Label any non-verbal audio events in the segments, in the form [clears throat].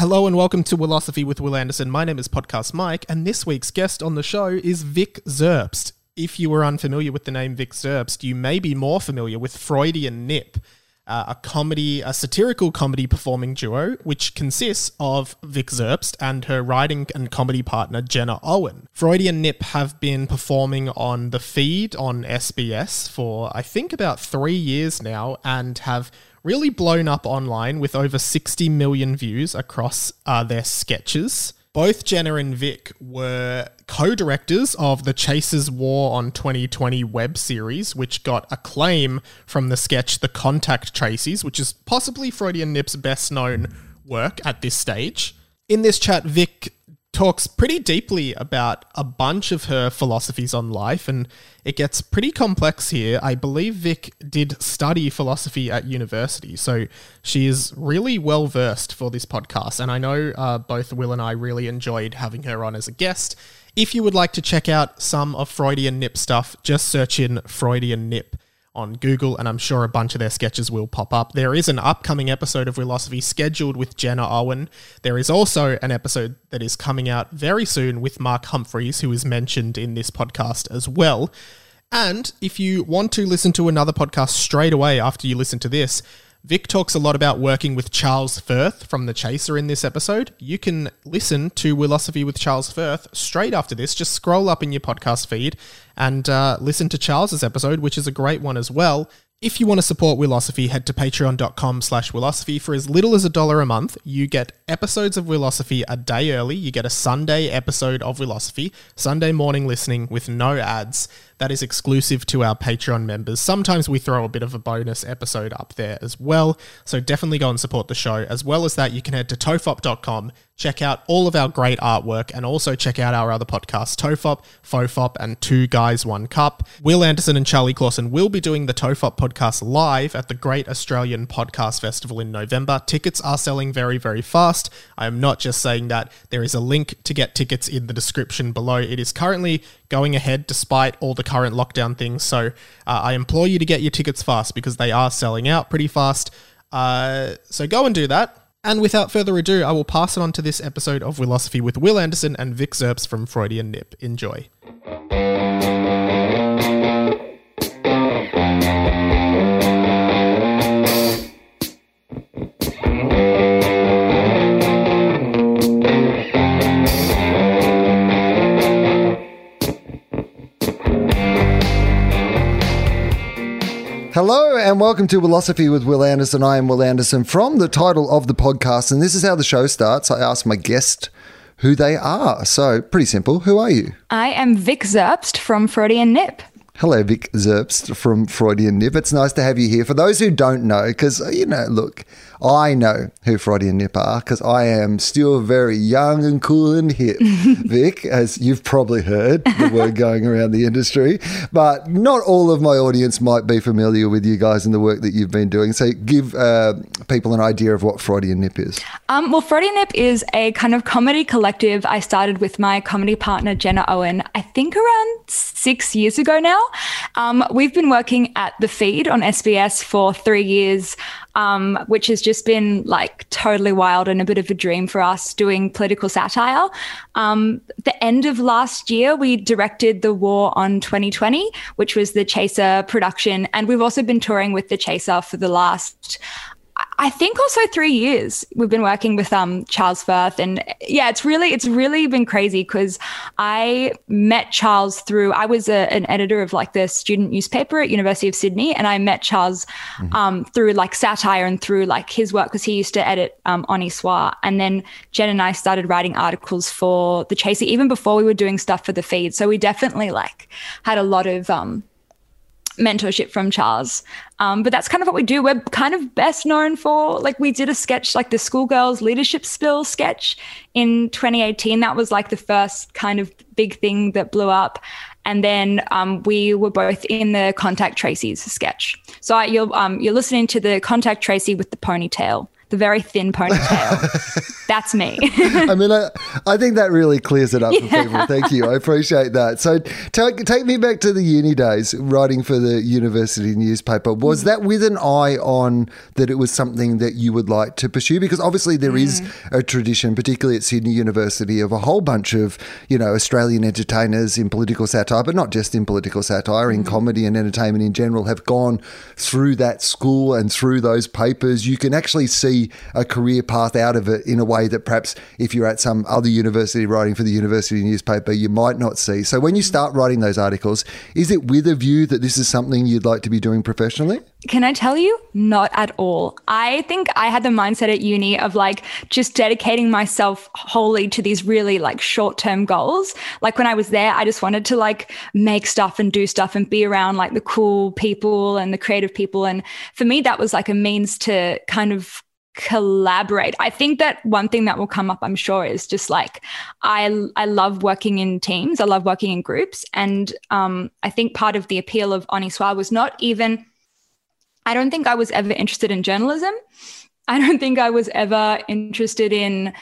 Hello and welcome to Wilosophy with Wil Anderson. My name is Podcast Mike, and this week's guest on the show is Vic Zerbst. If you were unfamiliar with the name Vic Zerbst, you may be more familiar with Freudian Nip, uh, a comedy, a satirical comedy performing duo, which consists of Vic Zerbst and her writing and comedy partner Jenna Owen. Freudian Nip have been performing on the feed on SBS for I think about three years now, and have really blown up online with over 60 million views across uh, their sketches. Both Jenna and Vic were co directors of the Chasers War on 2020 web series, which got acclaim from the sketch The Contact Tracies, which is possibly Freudian Nip's best known work at this stage. In this chat, Vic talks pretty deeply about a bunch of her philosophies on life, and it gets pretty complex here. I believe Vic did study philosophy at university, so she is really well versed for this podcast. And I know uh, both Wil and I really enjoyed having her on as a guest. If you would like to check out some of Freudian Nip stuff, just search in Freudian Nip on Google, and I'm sure a bunch of their sketches will pop up. There is an upcoming episode of Wilosophy scheduled with Jenna Owen. There is also an episode that is coming out very soon with Mark Humphries, who is mentioned in this podcast as well. And if you want to listen to another podcast straight away after you listen to this, Vic talks a lot about working with Charles Firth from The Chaser in this episode. You can listen to Wilosophy with Charles Firth straight after this. Just scroll up in your podcast feed and uh, listen to Charles's episode, which is a great one as well. If you want to support Wilosophy, head to patreon.com slash Wilosophy. For as little as a dollar a month, you get episodes of Wilosophy a day early. You get a Sunday episode of Wilosophy, Sunday morning listening with no ads. That is exclusive to our Patreon members. Sometimes we throw a bit of a bonus episode up there as well. So definitely go and support the show. As well as that, you can head to tofop.com, check out all of our great artwork, and also check out our other podcasts, Tofop, Fofop, and Two Guys, One Cup. Wil Anderson and Charlie Clausen will be doing the Tofop podcast live at the Great Australian Podcast Festival in November. Tickets are selling very, very fast. I am not just saying that. There is a link to get tickets in the description below. It is currently going ahead despite all the current lockdown things. So uh, I implore you to get your tickets fast because they are selling out pretty fast. Uh, so go and do that. And without further ado, I will pass it on to this episode of Wilosophy with Wil Anderson and Vic Zerbst from Freudian Nip. Enjoy. Hello and welcome to Wilosophy with Wil Anderson. I am Wil Anderson from the title of the podcast, and this is how the show starts. I ask my guest who they are. So, pretty simple. Who are you? I am Vic Zerbst from Freudian Nip. Hello, Vic Zerbst from Freudian Nip. It's nice to have you here. For those who don't know, because, you know, look, I know who Freudian Nip are because I am still very young and cool and hip, [laughs] Vic, as you've probably heard the word going around the industry. But not all of my audience might be familiar with you guys and the work that you've been doing. So give uh, people an idea of what Freudian Nip is. Um, well, Freudian Nip is a kind of comedy collective I started with my comedy partner, Jenna Owen, I think around six years ago now. Um, we've been working at The Feed on SBS for three years um, which has just been like totally wild and a bit of a dream for us doing political satire. Um, the end of last year, we directed The War on 2020, which was the Chaser production. And we've also been touring with the Chaser for the last I think also three years we've been working with um, Charles Firth, and yeah, it's really it's really been crazy because I met Charles through I was a, an editor of like the student newspaper at University of Sydney, and I met Charles mm-hmm. um, through like satire and through like his work because he used to edit um, On and then Jen and I started writing articles for the Chaser even before we were doing stuff for the feed. So we definitely like had a lot of um, mentorship from Charles. Um, but that's kind of what we do. We're kind of best known for, like, we did a sketch, like the Schoolgirls Leadership Spill sketch in 2018. That was like the first kind of big thing that blew up. And then um, we were both in the Contact Tracies sketch. So you're, um, you're listening to the Contact Tracy with the ponytail the very thin ponytail. [laughs] That's me. I mean, I, I think that really clears it up yeah. for people. Thank you. I appreciate that. So take, take me back to the uni days, writing for the university newspaper. Was mm. that with an eye on that it was something that you would like to pursue? Because obviously there mm. is a tradition, particularly at Sydney University, of a whole bunch of, you know, Australian entertainers in political satire, but not just in political satire, in mm. comedy and entertainment in general, have gone through that school and through those papers. You can actually see a career path out of it in a way that perhaps if you're at some other university writing for the university newspaper, you might not see. So when you start writing those articles, is it with a view that this is something you'd like to be doing professionally? Can I tell you? Not at all. I think I had the mindset at uni of like just dedicating myself wholly to these really like short term goals. Like when I was there, I just wanted to like make stuff and do stuff and be around like the cool people and the creative people. And for me, that was like a means to kind of collaborate. I think that one thing that will come up, I'm sure, is just like I I love working in teams. I love working in groups, and um, I think part of the appeal of Honi Soit was not even I don't think I was ever interested in journalism. I don't think I was ever interested in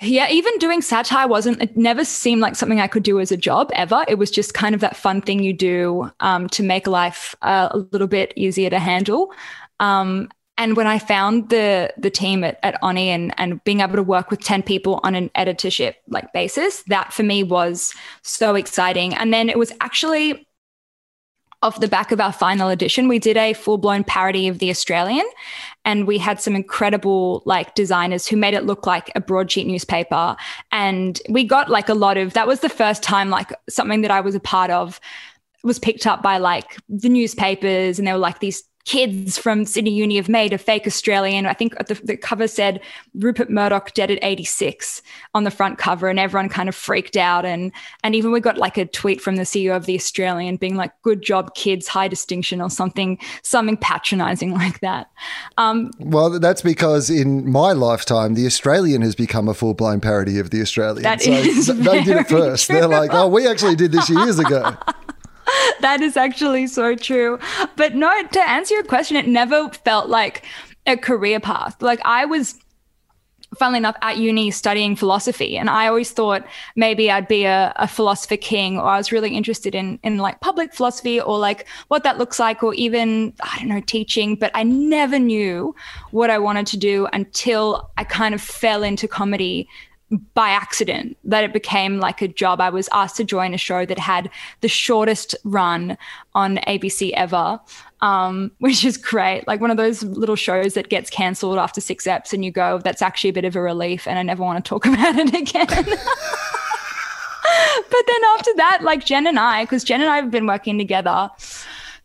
yeah, even doing satire wasn't, it never seemed like something I could do as a job ever. It was just kind of that fun thing you do um, to make life uh, a little bit easier to handle. Um, and when I found the the team at, at Honi and, and being able to work with 10 people on an editorship like basis, that for me was so exciting. And then it was actually off the back of our final edition, we did a full blown parody of The Australian. And we had some incredible like designers who made it look like a broadsheet newspaper. And we got like a lot of that was the first time like something that I was a part of was picked up by like the newspapers and there were like these kids from Sydney Uni have made a fake Australian. I think the, the, cover said Rupert Murdoch dead at 86 on the front cover, and everyone kind of freaked out. And and even we got like a tweet from the CEO of the Australian being like, "Good job, kids, high distinction," or something something patronizing [laughs] like that. Um, well, that's because in my lifetime, the Australian has become a full blown parody of the Australian. That so is they did it first. True. They're like, "Oh, we actually did this years ago." [laughs] [laughs] that is actually so true. But no, to answer your question, it never felt like a career path. Like I was funnily enough, at uni studying philosophy. And I always thought maybe I'd be a, a, philosopher king, or I was really interested in, in like public philosophy or like what that looks like, or even, I don't know, teaching. But I never knew what I wanted to do until I kind of fell into comedy by accident that it became like a job. I was asked to join a show that had the shortest run on ABC ever, um, [laughs] which is great. Like one of those little shows that gets cancelled after six eps, and you go, "That's actually a bit of a relief," and I never want to talk [laughs] about it again. [laughs] but then after that, like Jen and I, because Jen and I have been working together,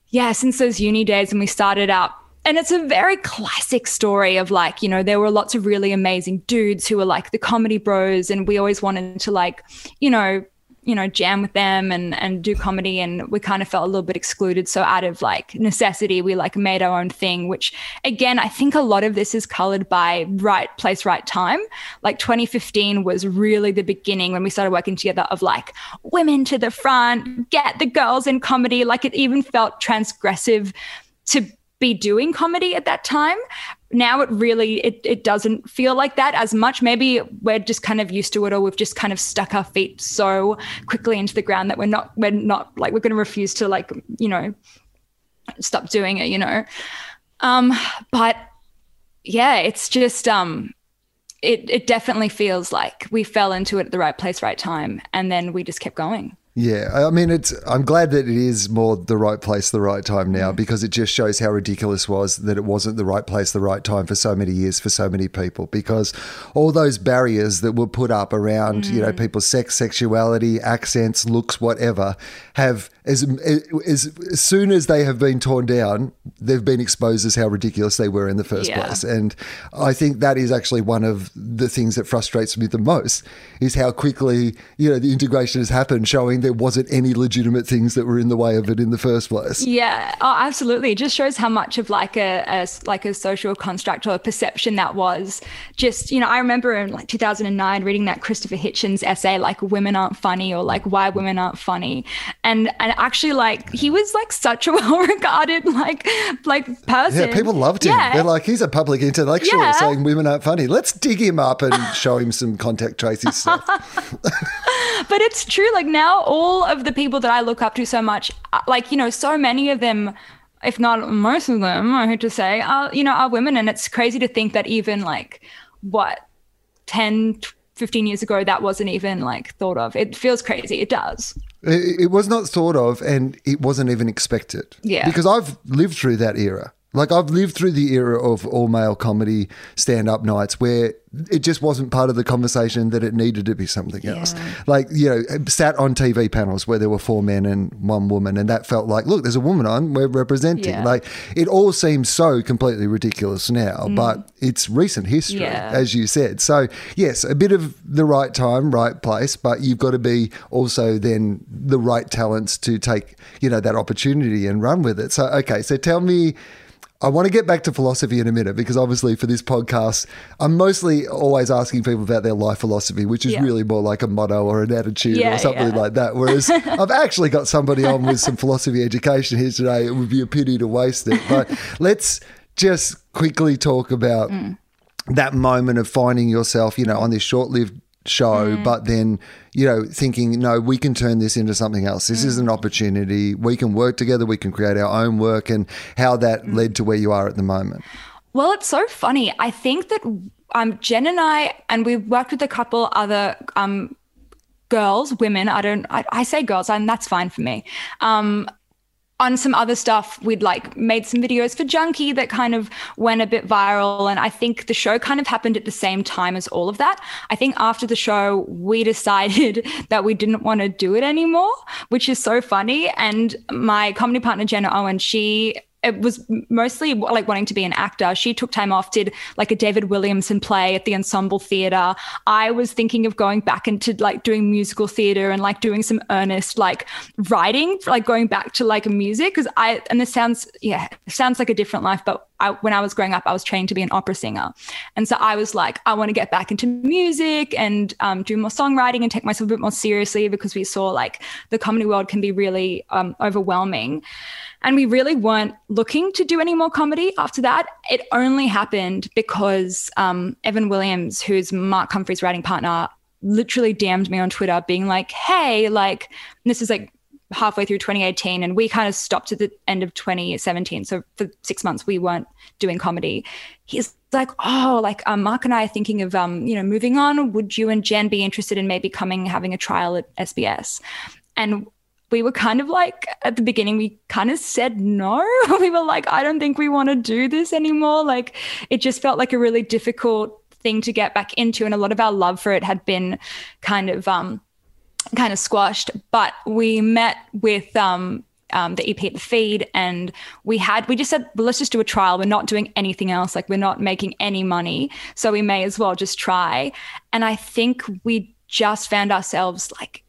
yeah, since those uni days, and we started out and it's a very classic story of like, you know, there were lots of really amazing dudes who were like the comedy bros, and we always wanted to like, you know, you know, jam with them and and do comedy and we kind of felt a little bit excluded. So out of like necessity, we like made our own thing, which again, I think a lot of this is colored by right place, right time. Like 2015 was really the beginning when we started working together of like women to the front, get the girls in comedy. Like it even felt transgressive to be doing comedy at that time. Now it really it, it doesn't feel like that as much. Maybe we're just kind of used to it or we've just kind of stuck our feet so quickly into the ground that we're not we're not like we're going to refuse to like you know stop doing it you know? Um but yeah it's just um it it definitely feels like we fell into it at the right place right time and then we just kept going yeah, I mean, it's. I'm glad that it is more the right place, the right time now, mm. because it just shows how ridiculous was that it wasn't the right place, the right time for so many years for so many people. Because all those barriers that were put up around, mm. you know, mm. people's sex, sexuality, accents, looks, whatever, have as, as as soon as they have been torn down, they've been exposed as how ridiculous they were in the first yeah. place. And I think that is actually one of the things that frustrates me the most is how quickly you know the integration has happened, showing there wasn't any legitimate things that were in the way of it in the first place. Yeah, oh, absolutely. It just shows how much of like a, a like a social construct or a perception that was. Just you know, I remember in like 2009 reading that Christopher Hitchens essay, like "Women aren't funny" or like "Why women aren't funny," and and actually like he was like such a [laughs] well-regarded like like person. Yeah, people loved him. Yeah. They're like, he's a public intellectual Yeah. saying women aren't funny. Let's dig him up and [laughs] show him some contact tracing stuff. [laughs] but it's true like now all of the people that i look up to so much uh, like you know so many of them if not most of them i hate to say are you know are women and it's crazy to think that even like what 10 15 years ago that wasn't even like thought of it feels crazy it does It, it was not thought of, and it wasn't even expected. Yeah. Because I've lived through that era. Like I've lived through the era of all male comedy stand up nights where it just wasn't part of the conversation that it needed to be something else. Like, you know, sat on TV panels where there were four men and one woman, and that felt like, look, there's a woman on, we're representing. Yeah. Like it all seems so completely ridiculous now, but it's recent history, Mm. Yeah. as you said. So, yes, a bit of the right time, right place, but you've got to be also then the right talents to take, you know, that opportunity and run with it. So, okay, so tell me. I want to get back to philosophy in a minute because obviously for this podcast, I'm mostly always asking people about their life philosophy, which is Yeah. really more like a motto or an attitude Yeah, or something yeah. like that. Whereas [laughs] I've actually got somebody on with some philosophy education here today. It would be a pity to waste it. But let's just quickly talk about Mm. that moment of finding yourself, you know, on this short lived show, Mm. but then, you know, thinking, no, we can turn this into something else. This Mm. is an opportunity. We can work together. We can create our own work and how that Mm. led to where you are at the moment. Well, it's so funny. I think that um, Jen and I, and we worked with a couple other um, girls, women. I don't. I, I say girls, and that's fine for me. Um, on some other stuff, we'd like made some videos for Junkee that kind of went a bit viral. And I think the show kind of happened at the same time as all of that. I think after the show, we [laughs] decided that we didn't want to do it anymore, which is so funny. And my comedy partner, Jenna Owen, she it was mostly like wanting to be an actor. She took time off, did like a David Williamson play at the Ensemble Theatre. I was thinking of going back into like doing musical theatre and like doing some earnest like writing, like going back to like a music. Cause I, and this sounds, yeah, sounds like a different life, but I, when I was growing up, I was trained to be an opera singer. And so I was like, I want to get back into music and um, do more songwriting and take myself a bit more seriously because we saw like the comedy world can be really um, overwhelming. And we really weren't looking to do any more comedy after that. It only happened because um, Evan Williams, who's Mark Humphries' writing partner, literally DM'd me on Twitter being like, hey, like, this is like halfway through 2018 and we kind of stopped at the end of 2017 so for six months we weren't doing comedy. He's like oh like um, mark and i are thinking of um, you know moving on. Would you and jen be interested in maybe coming having a trial at sbs and we were kind of like at the beginning we kind of said no [laughs] we were like i don't think we want to do this anymore like it just felt like a really difficult thing to get back into and a lot of our love for it had been kind of um kind of squashed. But we met with um, um, the EP at the feed, and we had we just said, well, let's just do a trial. We're not doing anything else. Like we're not making any money, so we may as well just try. And I think we just found ourselves like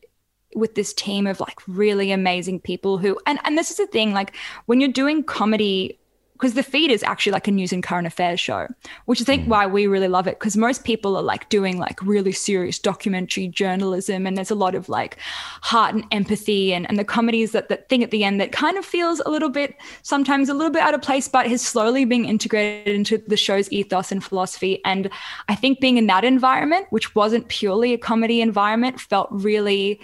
with this team of like really amazing people who and and this is the thing like when you're doing comedy because the feed is actually like a news and current affairs show, which I think mm. why we really love it. Because most people are like doing like really serious documentary journalism, and there's a lot of like heart and empathy, and and the comedy is that that thing at the end that kind of feels a little bit sometimes a little bit out of place, but is slowly being integrated into the show's ethos and philosophy. And I think being in that environment, which wasn't purely a comedy environment, felt really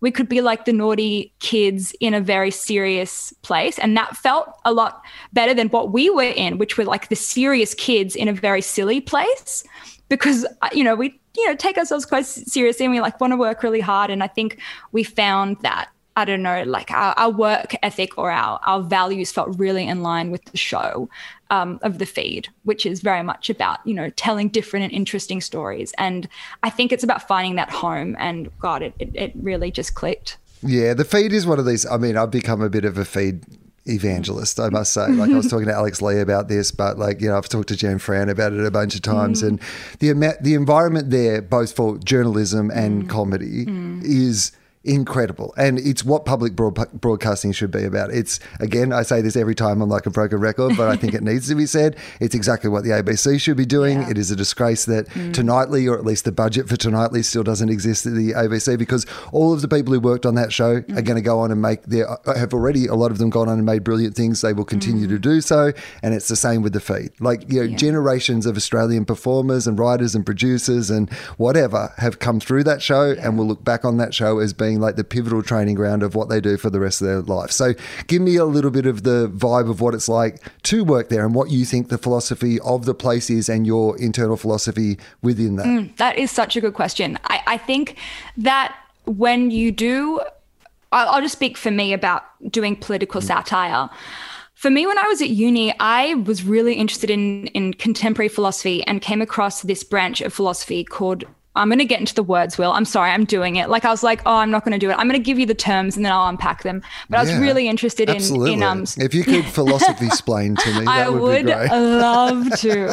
we could be like the naughty kids in a very serious place. And that felt a lot better than what we were in, which were like the serious kids in a very silly place. Because, uh, you know, we, you know, take ourselves quite seriously and we like want to work really hard. And I think we found that, I don't know, like our, our work ethic or our, our values felt really in line with the show um, of the feed, which is very much about, you know, telling different and interesting stories. And I think it's about finding that home. And God, it, it, it really just clicked. Yeah, the feed is one of these. I mean, I've become a bit of a feed evangelist, I must say. Like I was talking to Alex Lee about this, but like you know, I've talked to Jan Fran about it a bunch of times, mm. and the the environment there, both for journalism and mm. comedy, mm. is incredible. And it's what public broad- broadcasting should be about. It's, again, I say this every time I'm like a broken record, but I think it [laughs] needs to be said. It's exactly what the ABC should be doing. Yeah. It is a disgrace that mm. Tonightly, or at least the budget for Tonightly, still doesn't exist at the ABC because all of the people who worked on that show mm. are going to go on and make their, have already, a lot of them gone on and made brilliant things. They will continue mm. to do so. And it's the same with the feed. Like, you know, yeah. generations of Australian performers and writers and producers and whatever have come through that show yeah. and will look back on that show as being like the pivotal training ground of what they do for the rest of their life. So give me a little bit of the vibe of what it's like to work there and what you think the philosophy of the place is and your internal philosophy within that. Mm, that is such a good question. I, I think that when you do, I'll, I'll just speak for me about doing political mm. satire. For me, when I was at uni, I was really interested in, in contemporary philosophy and came across this branch of philosophy called I'm going to get into the words, Wil. I'm sorry, I'm doing it. Like I was like, oh, I'm not going to do it. I'm going to give you the terms and then I'll unpack them. But I was really interested in, in um. If you could [laughs] philosophy explain to me, I would, would love to.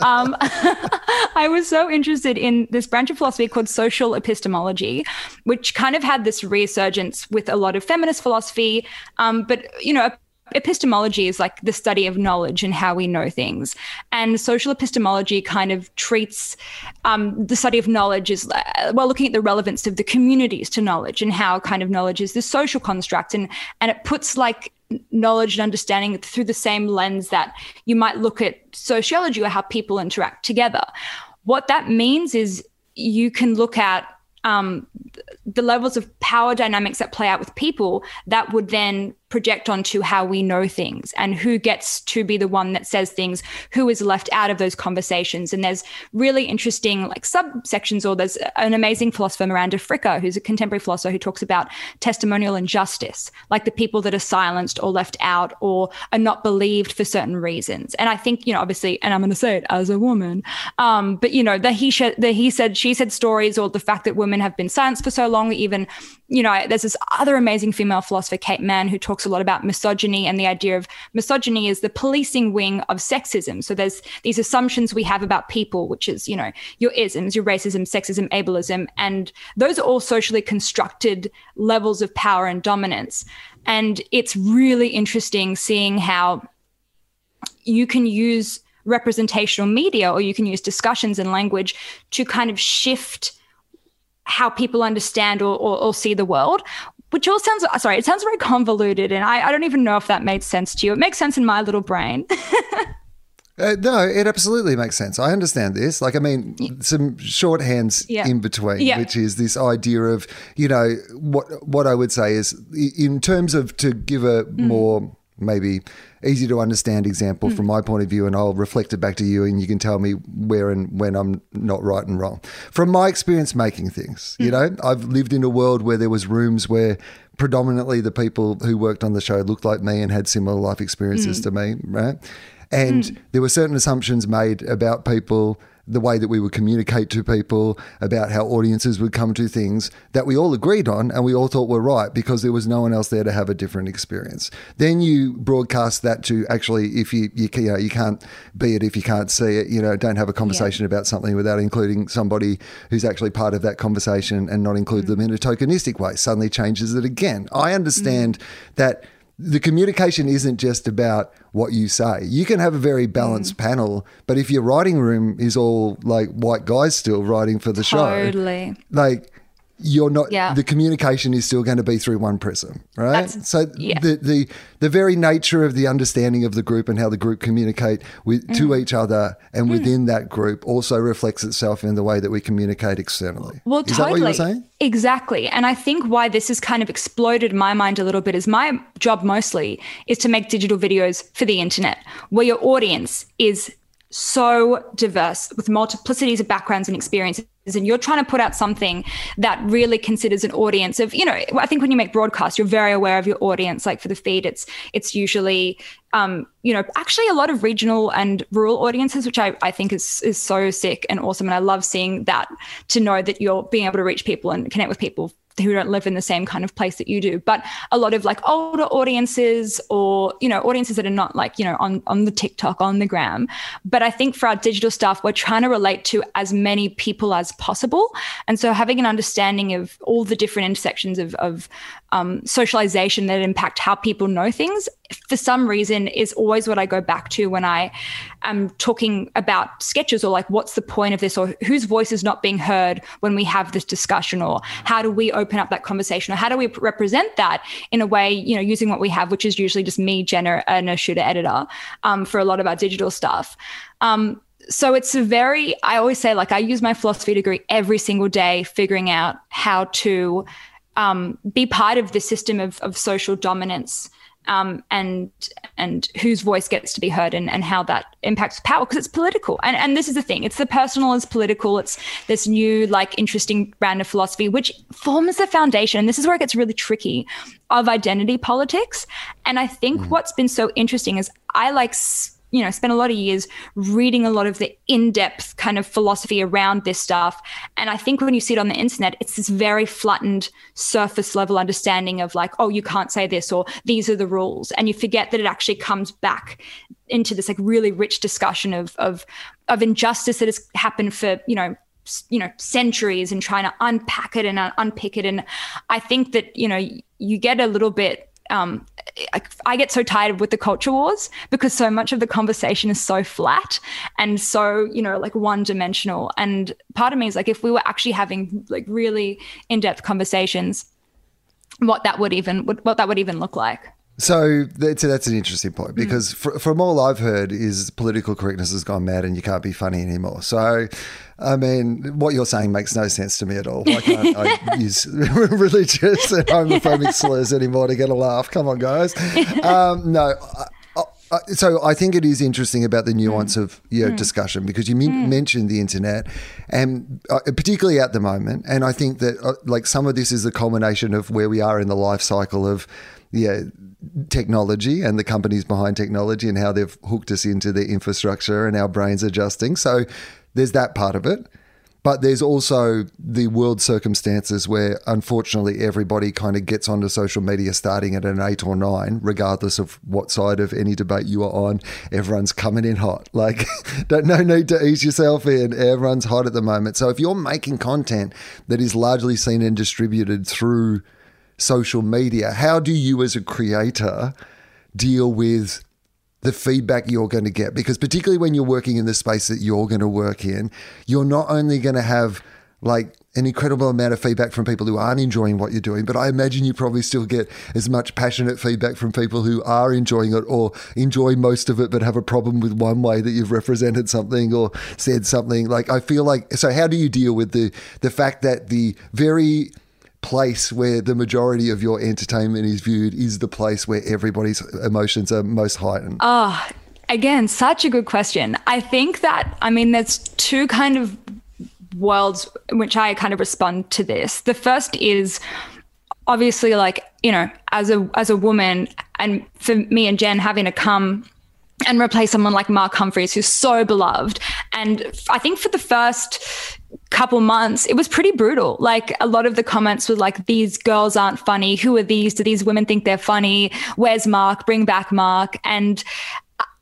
[laughs] um, [laughs] I was so interested in this branch of philosophy called social epistemology, which kind of had this resurgence with a lot of feminist philosophy. Um, but you know, epistemology is like the study of knowledge and how we know things. And social epistemology kind of treats um, the study of knowledge as uh, well, looking at the relevance of the communities to knowledge and how kind of knowledge is this social construct. And, and it puts like knowledge and understanding through the same lens that you might look at sociology or how people interact together. What that means is you can look at um, the levels of power dynamics that play out with people that would then project onto how we know things and who gets to be the one that says things, who is left out of those conversations. And there's really interesting like subsections, or there's an amazing philosopher, Miranda Fricker, who's a contemporary philosopher who talks about testimonial injustice, like the people that are silenced or left out or are not believed for certain reasons. And I think, you know, obviously, and I'm going to say it as a woman, um, but you know, the he, sh- the he said, she said stories or the fact that women have been silenced for so long, even, you know, there's this other amazing female philosopher, Kate Manne, who talks a lot about misogyny and the idea of misogyny is the policing wing of sexism. So there's these assumptions we have about people, which is, you know, your isms, your racism, sexism, ableism, and those are all socially constructed levels of power and dominance. And it's really interesting seeing how you can use representational media or you can use discussions and language to kind of shift how people understand or, or, or, see the world which all sounds sorry it sounds very convoluted and I, I don't even know if that made sense to you it makes sense in my little brain [laughs] Uh, no, it absolutely makes sense. I understand this. Like, I mean, some shorthands yeah. in between, yeah. which is this idea of, you know, what what I would say is, in terms of to give a mm. more maybe easy to understand example mm. from my point of view, and I'll reflect it back to you, and you can tell me where and when I'm not right and wrong. From my experience making things, mm. you know, I've lived in a world where there was rooms where predominantly the people who worked on the show looked like me and had similar life experiences mm. to me, right? And mm. there were certain assumptions made about people the way that we would communicate to people, about how audiences would come to things that we all agreed on and we all thought were right because there was no one else there to have a different experience. Then you broadcast that to actually, if you you, you know you can't be it if you can't see it, you know, don't have a conversation yeah. about something without including somebody who's actually part of that conversation and not include mm them in a tokenistic way. Suddenly changes it again. I understand mm that the communication isn't just about what you say. You can have a very balanced mm. panel, but if your writing room is all like white guys still writing for the totally. show, totally. like you're not yeah. the communication is still going to be through one prism right That's, so yeah. the, the the very nature of the understanding of the group and how the group communicate with mm. to each other and mm. within that group also reflects itself in the way that we communicate externally well is totally. that what you're saying exactly and i think why this has kind of exploded my mind a little bit is my job mostly is to make digital videos for the internet where your audience is so diverse with multiplicities of backgrounds and experiences and you're trying to put out something that really considers an audience of you know i think when you make broadcast you're very aware of your audience like for the feed it's it's usually um, you know actually a lot of regional and rural audiences which I, I think is is so sick and awesome. And i love seeing that to know that you're being able to reach people and connect with people who don't live in the same kind of place that you do, but a lot of like older audiences or, you know, audiences that are not like, you know, on, on the TikTok, on the gram. But I think for our digital stuff, we're trying to relate to as many people as possible. And so having an understanding of all the different intersections of, of um, socialization that impact how people know things for some reason is always what I go back to when I am talking about sketches or like what's the point of this or whose voice is not being heard when we have this discussion or how do we open up that conversation or how do we represent that in a way you know using what we have which is usually just me Jenna and a shooter editor um, for a lot of our digital stuff. Um, so it's a very i always say like i use my philosophy degree every single day figuring out how to um, be part of the system of, of social dominance um, and and whose voice gets to be heard and, and how that impacts power because it's political and and this is the thing it's the personal as political it's this new like interesting brand of philosophy which forms the foundation and this is where it gets really tricky of identity politics and I think mm. what's been so interesting is I like you know spent a lot of years reading a lot of the in-depth kind of philosophy around this stuff. And i think when you see it on the internet it's this very flattened surface level understanding of like oh you can't say this or these are the rules. And you forget that it actually comes back into this like really rich discussion of of of injustice that has happened for you know you know centuries and trying to unpack it and unpick it. And i think that you know you get a little bit um, I, I, get so tired with the culture wars because so much of the conversation is so flat and so you know like one dimensional and part of me is like if we were actually having like really in-depth conversations what that would even what that would even look like so that's, that's an interesting point because mm. from all I've heard is political correctness has gone mad and you can't be funny anymore. So, I mean, what you're saying makes no sense to me at all. Why can't I [laughs] use [laughs] religious and homophobic slurs anymore to get a laugh? Come on, guys. Um, no. I, I, so I think it is interesting about the nuance mm. of your mm. discussion because you mm. mentioned the internet, and uh, particularly at the moment. And I think that uh, like some of this is a culmination of where we are in the life cycle of yeah technology and the companies behind technology and how they've hooked us into their infrastructure and our brains adjusting. So there's that part of it. But there's also the world circumstances where, unfortunately, everybody kind of gets onto social media starting at an eight or nine, regardless of what side of any debate you are on. Everyone's coming in hot. [laughs] Like, don't no need to ease yourself in. Everyone's hot at the moment. So if you're making content that is largely seen and distributed through social media. How do you, as a creator, deal with the feedback you're going to get? Because, particularly when you're working in the space that you're going to work in, you're not only going to have like an incredible amount of feedback from people who aren't enjoying what you're doing, but I imagine you probably still get as much passionate feedback from people who are enjoying it or enjoy most of it, but have a problem with one way that you've represented something or said something. Like I feel like so. How do you deal with the the fact that the very place where the majority of your entertainment is viewed is the place where everybody's emotions are most heightened? Oh, again, such a good question. I think that, I mean, there's two kind of worlds in which I kind of respond to this. The first is obviously like, you know, as a as a woman and for me and Jen having to come and replace someone like Mark Humphries, who's so beloved. And I think for the first couple months, it was pretty brutal. Like a lot of the comments were like, these girls aren't funny. Who are these? Do these women think they're funny? Where's Mark? Bring back Mark. And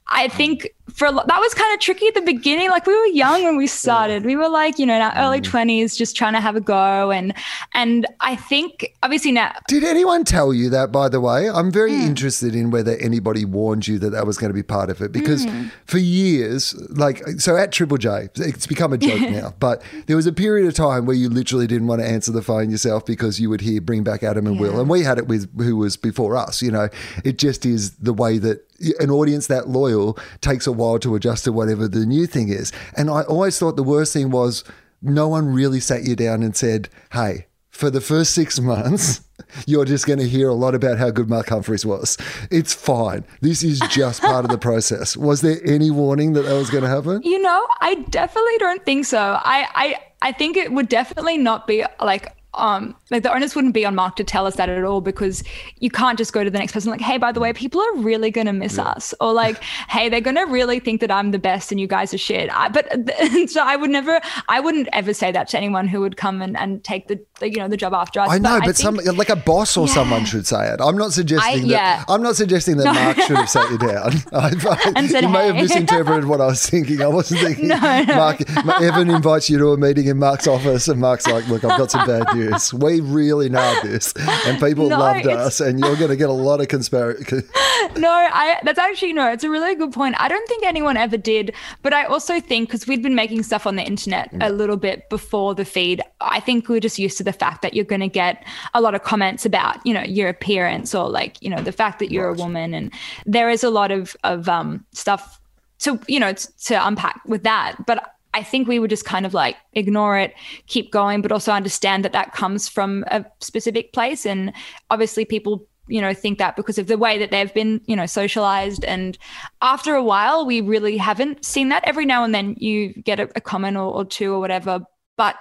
I think for that was kind of tricky at the beginning. Like we were young when we started. We were like, you know, in our early mm. twenties, just trying to have a go. And and I think obviously now. Did anyone tell you that? By the way, I'm very mm. interested in whether anybody warned you that that was going to be part of it because mm. for years, like so at Triple J, it's become a joke [laughs] now. But there was a period of time where you literally didn't want to answer the phone yourself because you would hear "Bring back Adam and yeah. Wil," and we had it with who was before us. You know, it just is the way that an audience that loyal takes a while to adjust to whatever the new thing is. And I always thought the worst thing was no one really sat you down and said, hey, for the first six [laughs] months, you're just going to hear a lot about how good Mark Humphries was. It's fine. This is just part of the process. [laughs] Was there any warning that that was going to happen? You know, I definitely don't think so. I, I, I think it would definitely not be like um, like the onus wouldn't be on Mark to tell us that at all because you can't just go to the next person like, hey, by the way, people are really gonna miss yeah. us, or like, [laughs] hey, they're gonna really think that I'm the best and you guys are shit. I, but [laughs] so I would never, I wouldn't ever say that to anyone who would come and, and take the, the you know the job after us. I know, but, but think, some like a boss or yeah. someone should say it. I'm not suggesting I, that. Yeah. I'm not suggesting that no. Mark should have sat you [laughs] down. I, I, said, you hey. may have misinterpreted what I was thinking. I wasn't thinking. no, no. Mark, Evan invites you to a meeting in Mark's office, and Mark's like, "Look, I've got some bad news. We really nailed this, and people no, loved us, and you're going to get a lot of conspiracy." [laughs] no, I. That's actually no. It's a really good point. I don't think anyone ever did, but I also think because we'd been making stuff on the internet a little bit before the feed, I think we are just used to the fact that you're going to get a lot of comments about you know your appearance or like you know the fact that you're right. a woman, and there is a lot of of um, stuff to you know to, to unpack with that, but I think we would just kind of like ignore it, keep going, but also understand that that comes from a specific place. And obviously, people, you know, think that because of the way that they've been, you know, socialized. And after a while, we really haven't seen that. Every now and then you get a, a comment or, or two or whatever. But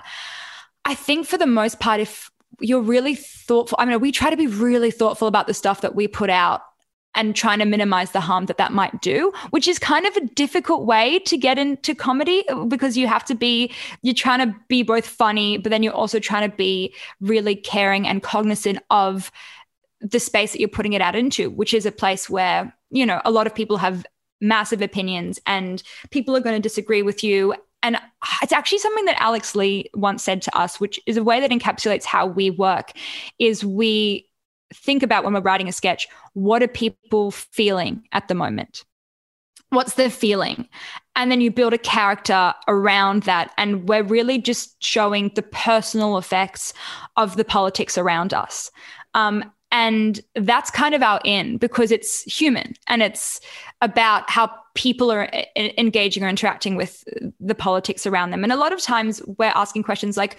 I think for the most part, if you're really thoughtful, I mean, we try to be really thoughtful about the stuff that we put out and trying to minimize the harm that that might do, which is kind of a difficult way to get into comedy because you have to be, you're trying to be both funny, but then you're also trying to be really caring and cognizant of the space that you're putting it out into, which is a place where, you know, a lot of people have massive opinions and people are going to disagree with you. And it's actually something that Alex Lee once said to us, which is a way that encapsulates how we work, is we think about when we're writing a sketch what are people feeling at the moment? What's their feeling? And then you build a character around that. And we're really just showing the personal effects of the politics around us. Um, and that's kind of our in because it's human and it's about how people are engaging or interacting with the politics around them. And a lot of times we're asking questions like,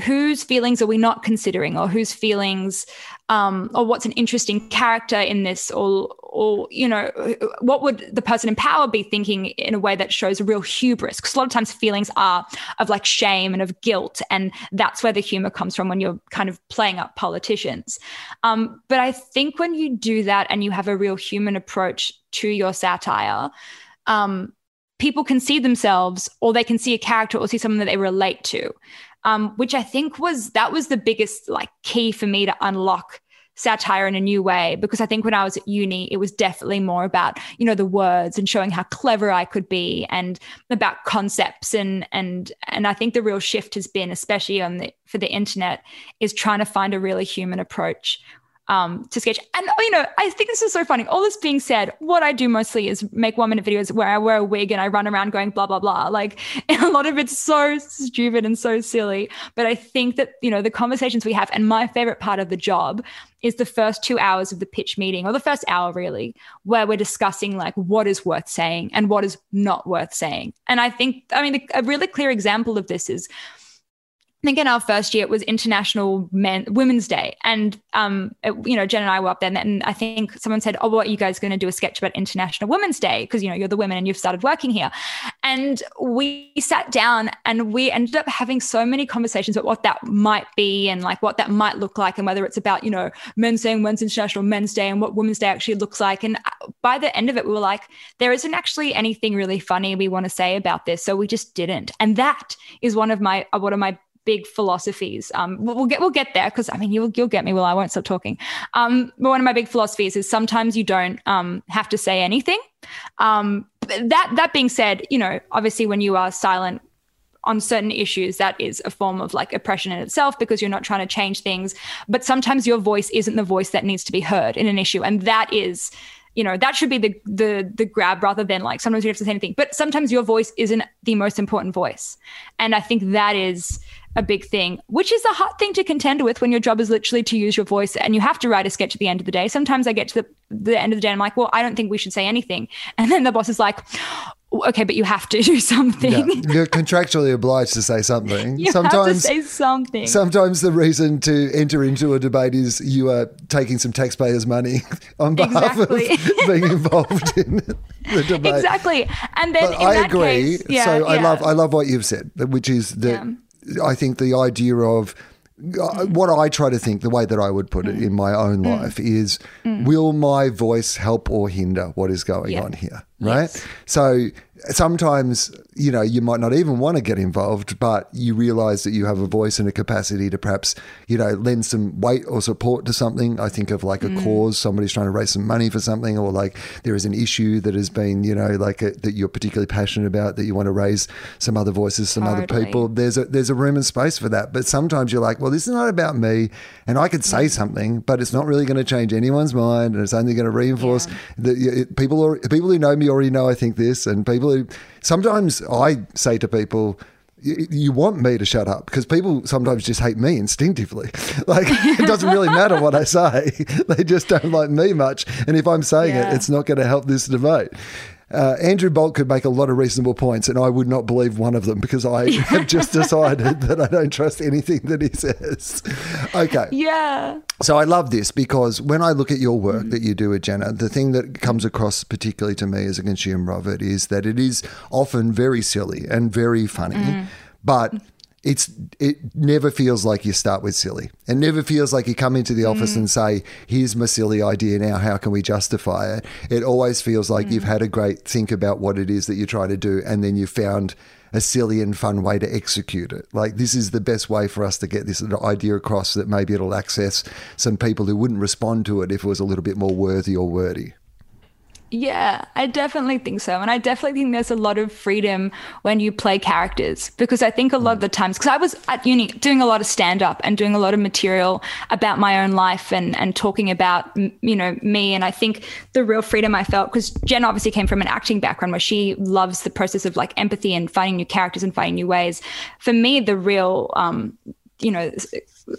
whose feelings are we not considering or whose feelings um, or what's an interesting character in this or or you know what would the person in power be thinking in a way that shows a real hubris? Because a lot of times feelings are of like shame and of guilt and that's where the humor comes from when you're kind of playing up politicians. Um, but i think when you do that and you have a real human approach to your satire um, people can see themselves or they can see a character or see someone that they relate to um, which I think was that was the biggest like key for me to unlock satire in a new way because I think when I was at uni, it was definitely more about, you know, the words and showing how clever I could be and about concepts. And and and I think the real shift has been, especially on the for the internet, is trying to find a really human approach um, to sketch. And you know, I think this is so funny. All this being said, what I do mostly is make one minute videos where I wear a wig and I run around going blah blah blah. Like [laughs] a lot of it's so stupid and so silly. But I think that you know the conversations we have, and my favorite part of the job is the first two hours of the pitch meeting, or the first hour really, where we're discussing like what is worth saying and what is not worth saying. And I think, I mean, a really clear example of this is I think in our first year it was International Men Women's Day, and um, it, you know, Jen and I were up there, and I think someone said, "Oh, what are you guys going to do a sketch about International Women's Day? Because you know you're the women and you've started working here." And we sat down and we ended up having so many conversations about what that might be and like what that might look like, and whether it's about you know men saying when's International Men's Day and what Women's Day actually looks like. And uh, by the end of it, we were like, there isn't actually anything really funny we want to say about this, so we just didn't. And that is one of my uh, one of my big philosophies. Um, we'll get we'll get there because I mean you'll you'll get me. Well, I won't stop talking. Um, but one of my big philosophies is sometimes you don't um, have to say anything. Um, that that being said, you know, obviously when you are silent on certain issues that is a form of like oppression in itself because you're not trying to change things but sometimes your voice isn't the voice that needs to be heard in an issue and that is you know that should be the the the grab rather than like sometimes you have to say anything but sometimes your voice isn't the most important voice and i think that is a big thing, which is a hard thing to contend with when your job is literally to use your voice and you have to write a sketch at the end of the day. Sometimes I get to the, the end of the day and I'm like, well, I don't think we should say anything. [laughs] And then the boss is like, okay, but you have to [laughs] do something. Yeah. You're contractually obliged to say something. [laughs] you sometimes, have to say something. Sometimes the reason to enter into a debate is you are taking some taxpayers' money on behalf exactly. of being involved in the debate. Exactly. And then I agree. Case, yeah, so I love I love what you've said, which is that. I think the idea of uh, what I try to think, the way that I would put it in my own Mm. life is will my voice help or hinder what is going Yeah. on here? Right. Yes. So sometimes, you know, you might not even want to get involved, but you realize that you have a voice and a capacity to perhaps, you know, lend some weight or support to something. I think of like a Mm. cause, somebody's trying to raise some money for something, or like there is an issue that has been, you know, like a, that you're particularly passionate about that you want to raise some other voices, some other people. There's a there's a room and space for that. But sometimes you're like, well, this is not about me, and I could Mm. say something, but it's not really going to change anyone's mind, and it's only going to reinforce that people. Are, people who know me already know I think this, and people who sometimes I say to people. You want me to shut up because people sometimes just hate me instinctively. [laughs] Like it doesn't really [laughs] matter what I say; [laughs] they just don't like me much. And if I'm saying Yeah. it, it's not going to help this debate. Uh, Andrew Bolt could make a lot of reasonable points, and I would not believe one of them because I have just decided that I don't trust anything that he says. Okay. Yeah. So I love this because when I look at your work that you do at Jenna, the thing that comes across particularly to me as a consumer of it is that it is often very silly and very funny, but it's it never feels like you start with silly. It never feels like you come into the office and mm. say, "Here's my silly idea now. How can we justify it?" It always feels like you've mm. had a great think about what it is that you're trying to do, and then you found a silly and fun way to execute it. Like this is the best way for us to get this idea across that maybe it'll access some people who wouldn't respond to it if it was a little bit more worthy or wordy. Yeah, I definitely think so. And I definitely think there's a lot of freedom when you play characters because I think a lot of the times, because I was at uni doing a lot of stand up and doing a lot of material about my own life and, and talking about, you know, me. And I think the real freedom I felt, because Jen obviously came from an acting background where she loves the process of like empathy and finding new characters and finding new ways. For me, the real, um, you know,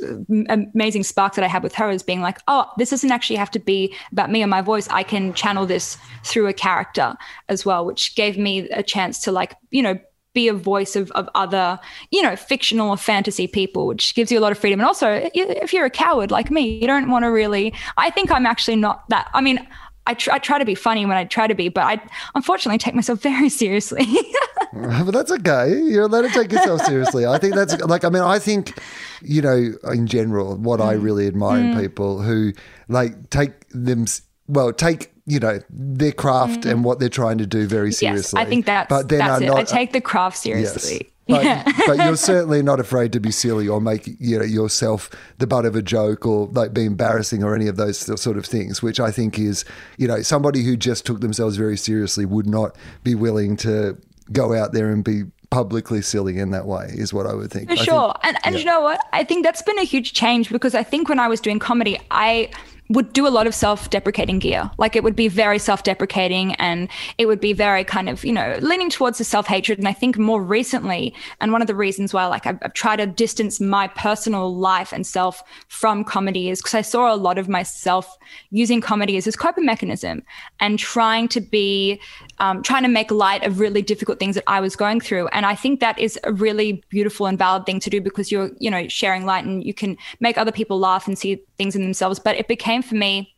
uh, amazing spark that I had with her is being like, oh, this doesn't actually have to be about me and my voice. I can channel this through a character as well, which gave me a chance to like, you know, be a voice of, of other, you know, fictional or fantasy people, which gives you a lot of freedom. And also, if you're a coward like me, you don't want to really. I think I'm actually not that. I mean, I, tr- I try to be funny when I try to be, but I unfortunately take myself very seriously. [laughs] [laughs] but that's okay. You're allowed to take yourself seriously. I think that's like, I mean, I think, you know, in general, what I Mm. really admire in people who like take them, well, take, you know, their craft and what they're trying to do very Mm-hmm. yes, seriously. I think that's, but then that's it. not, I take the craft Yes. But, yeah. but you're [laughs] certainly not afraid to be silly or make you know yourself the butt of a joke or like be embarrassing or any of those sort of things, which I think is you know somebody who just took themselves very seriously would not be willing to go out there and be publicly silly in that way. Is what I would think. For I think- sure. and and you know what? I think that's been a huge change because I think when I was doing comedy, I would do a lot of self-deprecating gear. Like it would be very self-deprecating and it would be very kind of, you know, leaning towards the self-hatred. And I think more recently, and one of the reasons why like I've, I've tried to distance my personal life and self from comedy is because I saw a lot of myself using comedy as this coping mechanism and trying to be um, trying to make light of really difficult things that I was going through. And I think that is a really beautiful and valid thing to do because you're, you know, sharing light and you can make other people laugh and see things in themselves. But it became for me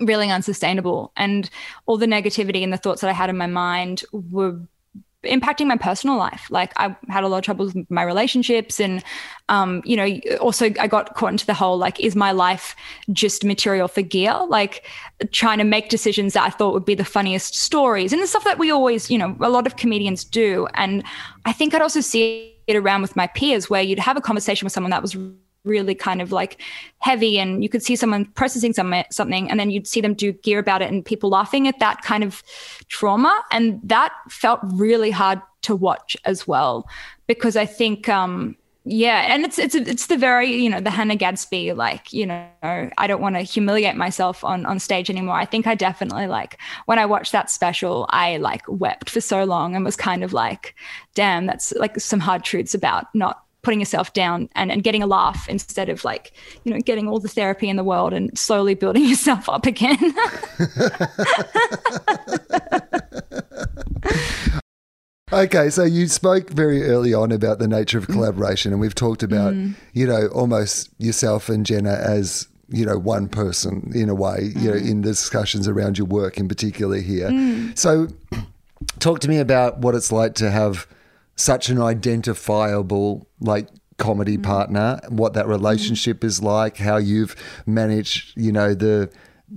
really unsustainable. And all the negativity and the thoughts that I had in my mind were impacting my personal life. Like I had a lot of troubles with my relationships and um, you know, also I got caught into the whole like, is my life just material for gear? Like trying to make decisions that I thought would be the funniest stories and the stuff that we always, you know, a lot of comedians do. And I think I'd also see it around with my peers where you'd have a conversation with someone that was really kind of like heavy and you could see someone processing some, something and then you'd see them do gear about it and people laughing at that kind of trauma. And that felt really hard to watch as well because i think um yeah and it's it's it's the very you know the hannah gadsby like you know i don't want to humiliate myself on on stage anymore. I think i definitely like when i watched that special i like wept for so long and was kind of like damn that's like some hard truths about not putting yourself down and, and getting a laugh instead of like you know getting all the therapy in the world and slowly building [laughs] yourself up again [laughs] Okay, so you spoke very early on about the nature of Mm. collaboration, and we've talked about, you know, almost yourself and Jenna as, you know, one person in a way, you know, Mm. in the discussions around your work in particular here. So, [clears throat] talk to me about what it's like to have such an identifiable, like, comedy Mm-hmm. partner, what that relationship is like, how you've managed, you know, the,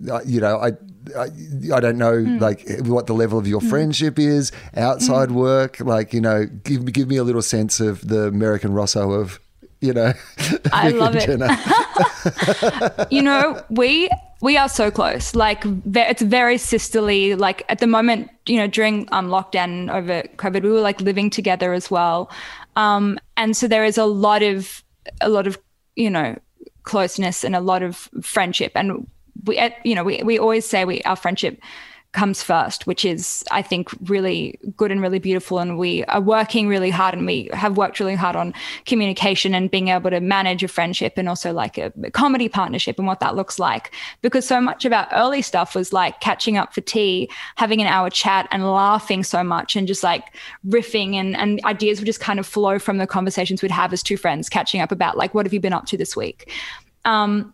uh, you know, I. I, I don't know, Mm. like what the level of your friendship is outside Mm. work. Like, you know, give give me a little sense of the American Rosso of, you know, [laughs] I love it. [laughs] You know, we we are so close. Like it's very sisterly. Like at the moment, you know, during um, lockdown over COVID, we were like living together as well, um, and so there is a lot of a lot of you know closeness and a lot of friendship. And we, you know, we we always say we our friendship comes first, which is, I think, really good and really beautiful. And we are working really hard and we have worked really hard on communication and being able to manage a friendship and also like a, comedy partnership and what that looks like. Because so much of our early stuff was like catching up for tea, having an hour chat and laughing so much and just like riffing and, and ideas would just kind of flow from the conversations we'd have as two friends catching up about like, what have you been up to this week? Um,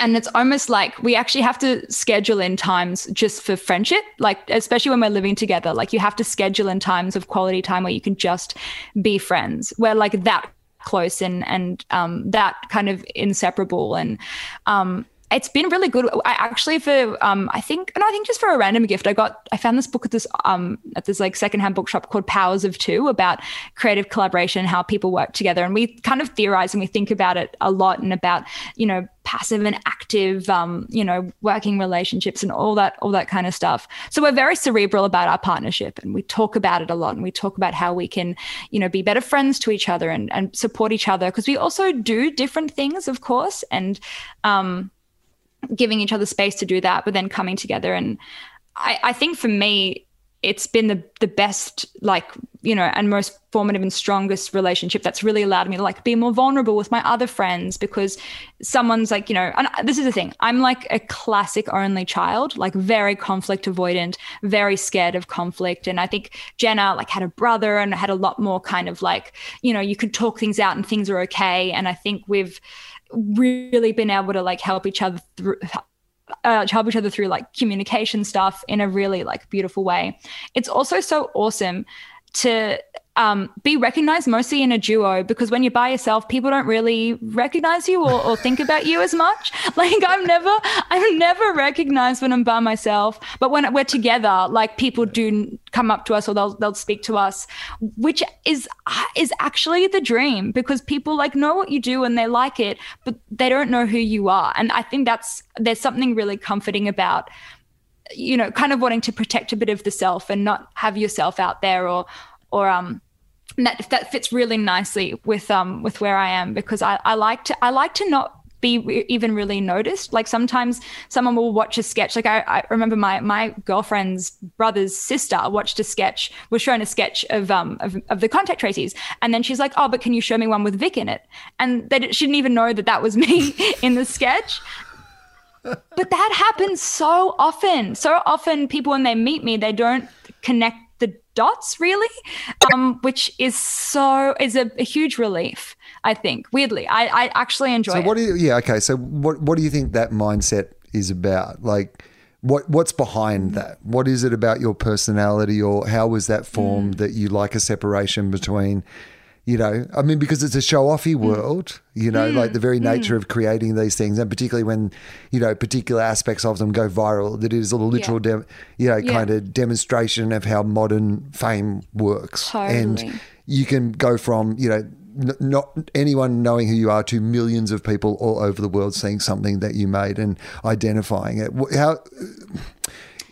and it's almost like we actually have to schedule in times just for friendship like especially when we're living together like you have to schedule in times of quality time where you can just be friends. We're like that close and and um, that kind of inseparable. And um, it's been really good. I actually for um I think and I think just for a random gift I got I found this book at this um at this like secondhand bookshop called Powers of Two about creative collaboration and how people work together and we kind of theorize and we think about it a lot and about you know passive and active um you know working relationships and all that all that kind of stuff. So we're very cerebral about our partnership and we talk about it a lot and we talk about how we can you know be better friends to each other and and support each other because we also do different things of course and um giving each other space to do that, but then coming together. And I, I think for me, it's been the the best, like you know, and most formative and strongest relationship that's really allowed me to like be more vulnerable with my other friends because someone's like you know, and this is the thing, I'm like a classic only child, like very conflict avoidant, very scared of conflict, and I think Jenna like had a brother and had a lot more kind of like you know, you could talk things out and things are okay, and I think we've really been able to like help each other through uh, help each other through like communication stuff in a really like beautiful way. It's also so awesome to um, be recognized mostly in a duo because when you're by yourself, people don't really recognize you or, or think about you as much. [laughs] Like I'm never, I'm never recognized when I'm by myself. But when we're together, like people do come up to us or they'll they'll speak to us, which is is actually the dream because people like know what you do and they like it, but they don't know who you are. And I think that's there's something really comforting about you know kind of wanting to protect a bit of the self and not have yourself out there or or um that that fits really nicely with um with where I am because I, I like to I like to not be even really noticed. Like sometimes someone will watch a sketch. Like I, I remember my my girlfriend's brother's sister watched a sketch was shown a sketch of um of, of the contact tracies. And then she's like oh but can you show me one with Vic in it? And they she didn't even know that that was me [laughs] in the sketch. But that happens so often. So often, people when they meet me, they don't connect the dots really, um, which is so is a, a huge relief. I think weirdly, I, I actually enjoy So it. what do you? Yeah, okay. So what what do you think that mindset is about? Like, what what's behind that? What is it about your personality, or how was that formed that you like a separation between? You know, I mean, because it's a show offy mm. world, you know, like the very mm. nature mm. of creating these things, and particularly when, you know, particular aspects of them go viral, that is a literal, dem- you know, Yeah. kind of demonstration of how modern fame works. Totally. And you can go from, you know, n- not anyone knowing who you are to millions of people all over the world seeing something that you made and identifying it. How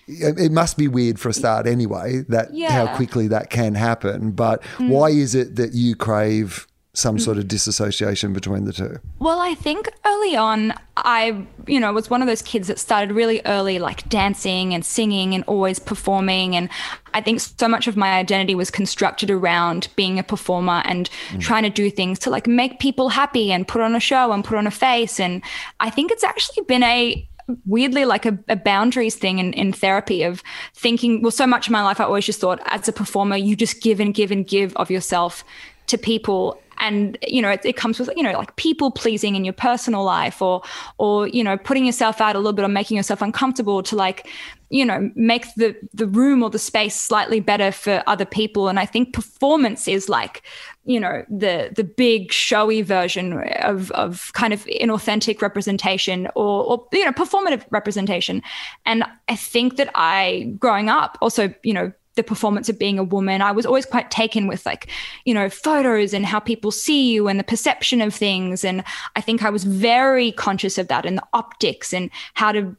it it must be weird for a start anyway that how Yeah. Mm. quickly that can happen. But why is it that you crave some sort of disassociation between the two? Well, I think early on, I, you know, was one of those kids that started really early, like dancing and singing and always performing. And I think so much of my identity was constructed around being a performer and trying to do things to like make people happy and put on a show and put on a face. And I think it's actually been a, weirdly like a, a boundaries thing in, in therapy of thinking well so much of my life i always just thought as a performer you just give and give and give of yourself to people. And you know it, it, comes with you know like people pleasing in your personal life or or you know putting yourself out a little bit or making yourself uncomfortable to like you know make the the room or the space slightly better for other people. And i think performance is like you know the the big showy version of of kind of inauthentic representation or or you know performative representation. And i think that i growing up also you know the performance of being a woman i was always quite taken with like you know photos and how people see you and the perception of things. And i think i was very conscious of that and the optics and how to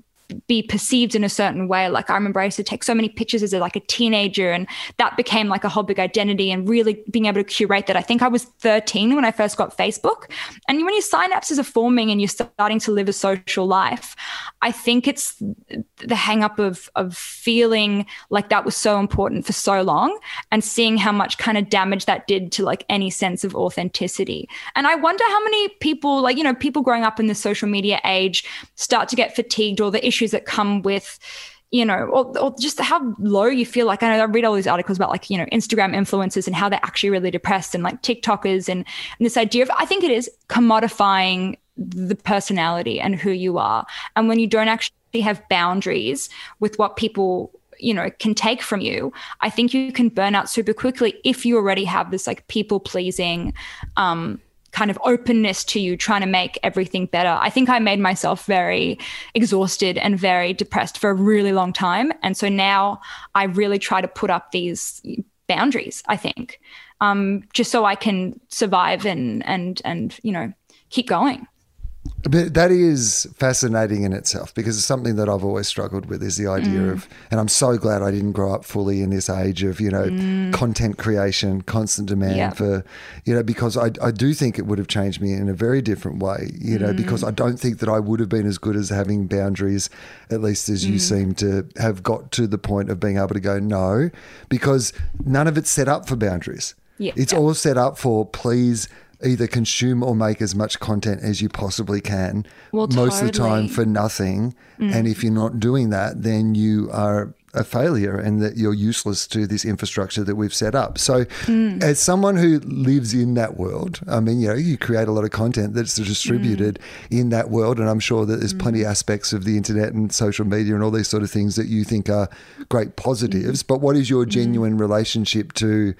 be perceived in a certain way. Like I remember I used to take so many pictures as a, like a teenager, and that became like a whole big identity. And really being able to curate that. I think I was 13 when I first got Facebook, and when your synapses are forming and you're starting to live a social life, I think it's the hang up of of feeling like that was so important for so long, and seeing how much kind of damage that did to like any sense of authenticity. And I wonder how many people, like you know, people growing up in the social media age, start to get fatigued or the issues that come with you know, or, or, just how low you feel. Like I know I read all these articles about like, you know, Instagram influencers and how they're actually really depressed and like TikTokers and, and this idea of I think it is commodifying the personality and who you are. And when you don't actually have boundaries with what people you know can take from you i think you can burn out super quickly if you already have this like people pleasing um kind of openness to you trying to make everything better. I think I made myself very exhausted and very depressed for a really long time. And so now I really try to put up these boundaries, I think, um, just so I can survive and, and, and, you know, keep going. But that is fascinating in itself because it's something that I've always struggled with is the idea mm. of, and I'm so glad I didn't grow up fully in this age of, you know, mm. content creation, constant demand yep. for, you know, because I, I do think it would have changed me in a very different way, you know, mm. because I don't think that I would have been as good as having boundaries, at least as you mm. seem to have got to the point of being able to go, no, because none of it's set up for boundaries. Yep. It's yep. all set up for please either consume or make as much content as you possibly can well, most totally. of the time for nothing. Mm. And if you're not doing that, then you are a failure and that you're useless to this infrastructure that we've set up. So, mm. as someone who lives in that world, I mean, you know, you create a lot of content that's distributed mm. in that world, and I'm sure that there's mm. plenty of aspects of the internet and social media and all these sort of things that you think are great positives. Mm. But what is your mm. genuine relationship to?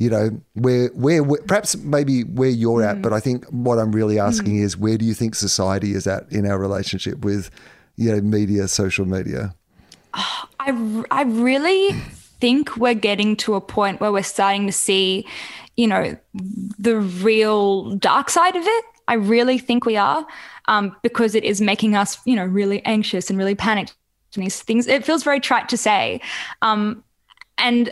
You know, where, where, where perhaps maybe where you're mm. at, but I think what I'm really asking mm. is where do you think society is at in our relationship with, you know, media, social media? [sighs] I, I really think we're getting to a point where we're starting to see, you know, the real dark side of it. I really think we are um, because it is making us, you know, really anxious and really panicked. And these things, it feels very trite to say. Um, and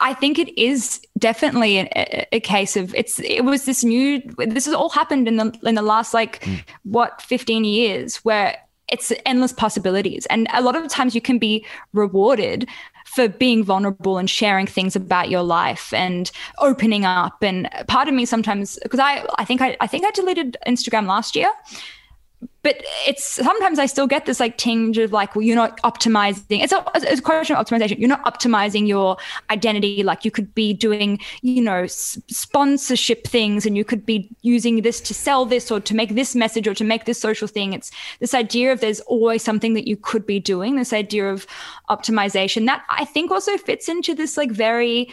I think it is definitely a, a, case of it's. It was this new. This has all happened in the in the last like mm. what fifteen years, where it's endless possibilities, and a lot of times you can be rewarded for being vulnerable and sharing things about your life and opening up. And part of me sometimes, because I I think I I think I deleted Instagram last year but it's sometimes I still get this like tinge of like, well, you're not optimizing. It's a, it's a question of optimization. You're not optimizing your identity. Like you could be doing, you know, s- sponsorship things, and you could be using this to sell this or to make this message or to make this social thing. It's this idea of there's always something that you could be doing. This idea of optimization that I think also fits into this like very.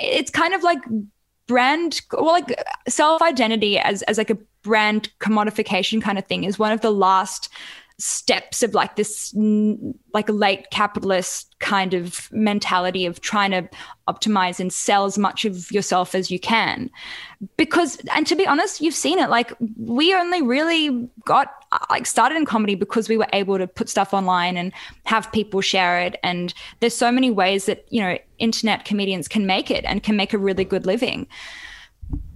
It's kind of like brand well like self identity as as like a brand commodification kind of thing is one of the last steps of like this like a late capitalist kind of mentality of trying to optimize and sell as much of yourself as you can. Because and to be honest you've seen it like we only really got uh, like started in comedy because we were able to put stuff online and have people share it. And there's so many ways that you know internet comedians can make it and can make a really good living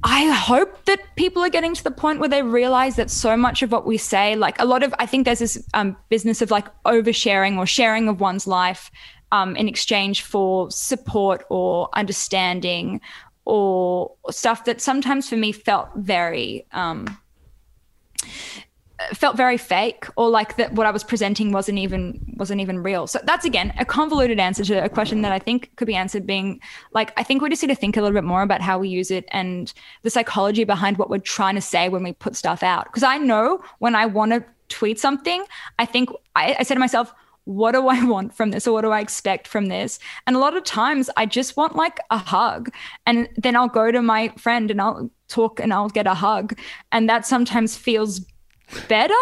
I hope that people are getting to the point where they realize that so much of what we say, like a lot of, I think there's this um, business of like oversharing or sharing of one's life um, in exchange for support or understanding or stuff that sometimes for me felt very um, felt very fake or like that what I was presenting wasn't even wasn't even real. So that's again a convoluted answer to a question that I think could be answered being like I think we just need to think a little bit more about how we use it and the psychology behind what we're trying to say when we put stuff out. Because I know when I want to tweet something, I think I, I say to myself, what do I [laughs] want from this or what do I expect from this? And a lot of times I just want like a hug. And then I'll go to my friend and I'll talk and I'll get a hug. And that sometimes feels better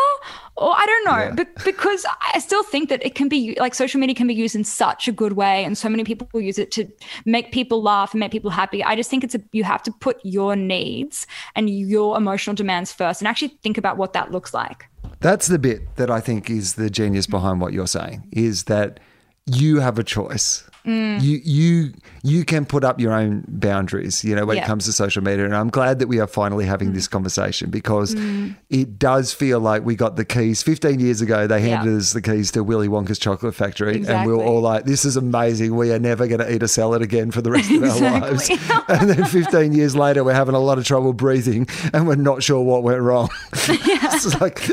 or I don't know yeah. because I still think that it can be like social media can be used in such a good way and so many people use it to make people laugh and make people happy. I just think it's a you have to put your needs and your emotional demands first and actually think about what that looks like. That's the bit that I think is the genius behind what you're saying is that you have a choice. Mm. You you you can put up your own boundaries, you know, when yeah. it comes to social media. And I'm glad that we are finally having mm. this conversation because mm. it does feel like we got the keys. 15 years ago, they handed yeah. us the keys to Willy Wonka's chocolate factory, exactly. and we were all like, "This is amazing. We are never going to eat a salad again for the rest of our [laughs] lives." [laughs] and then 15 years later, we're having a lot of trouble breathing, and we're not sure what went wrong. [laughs] Yeah. it's like.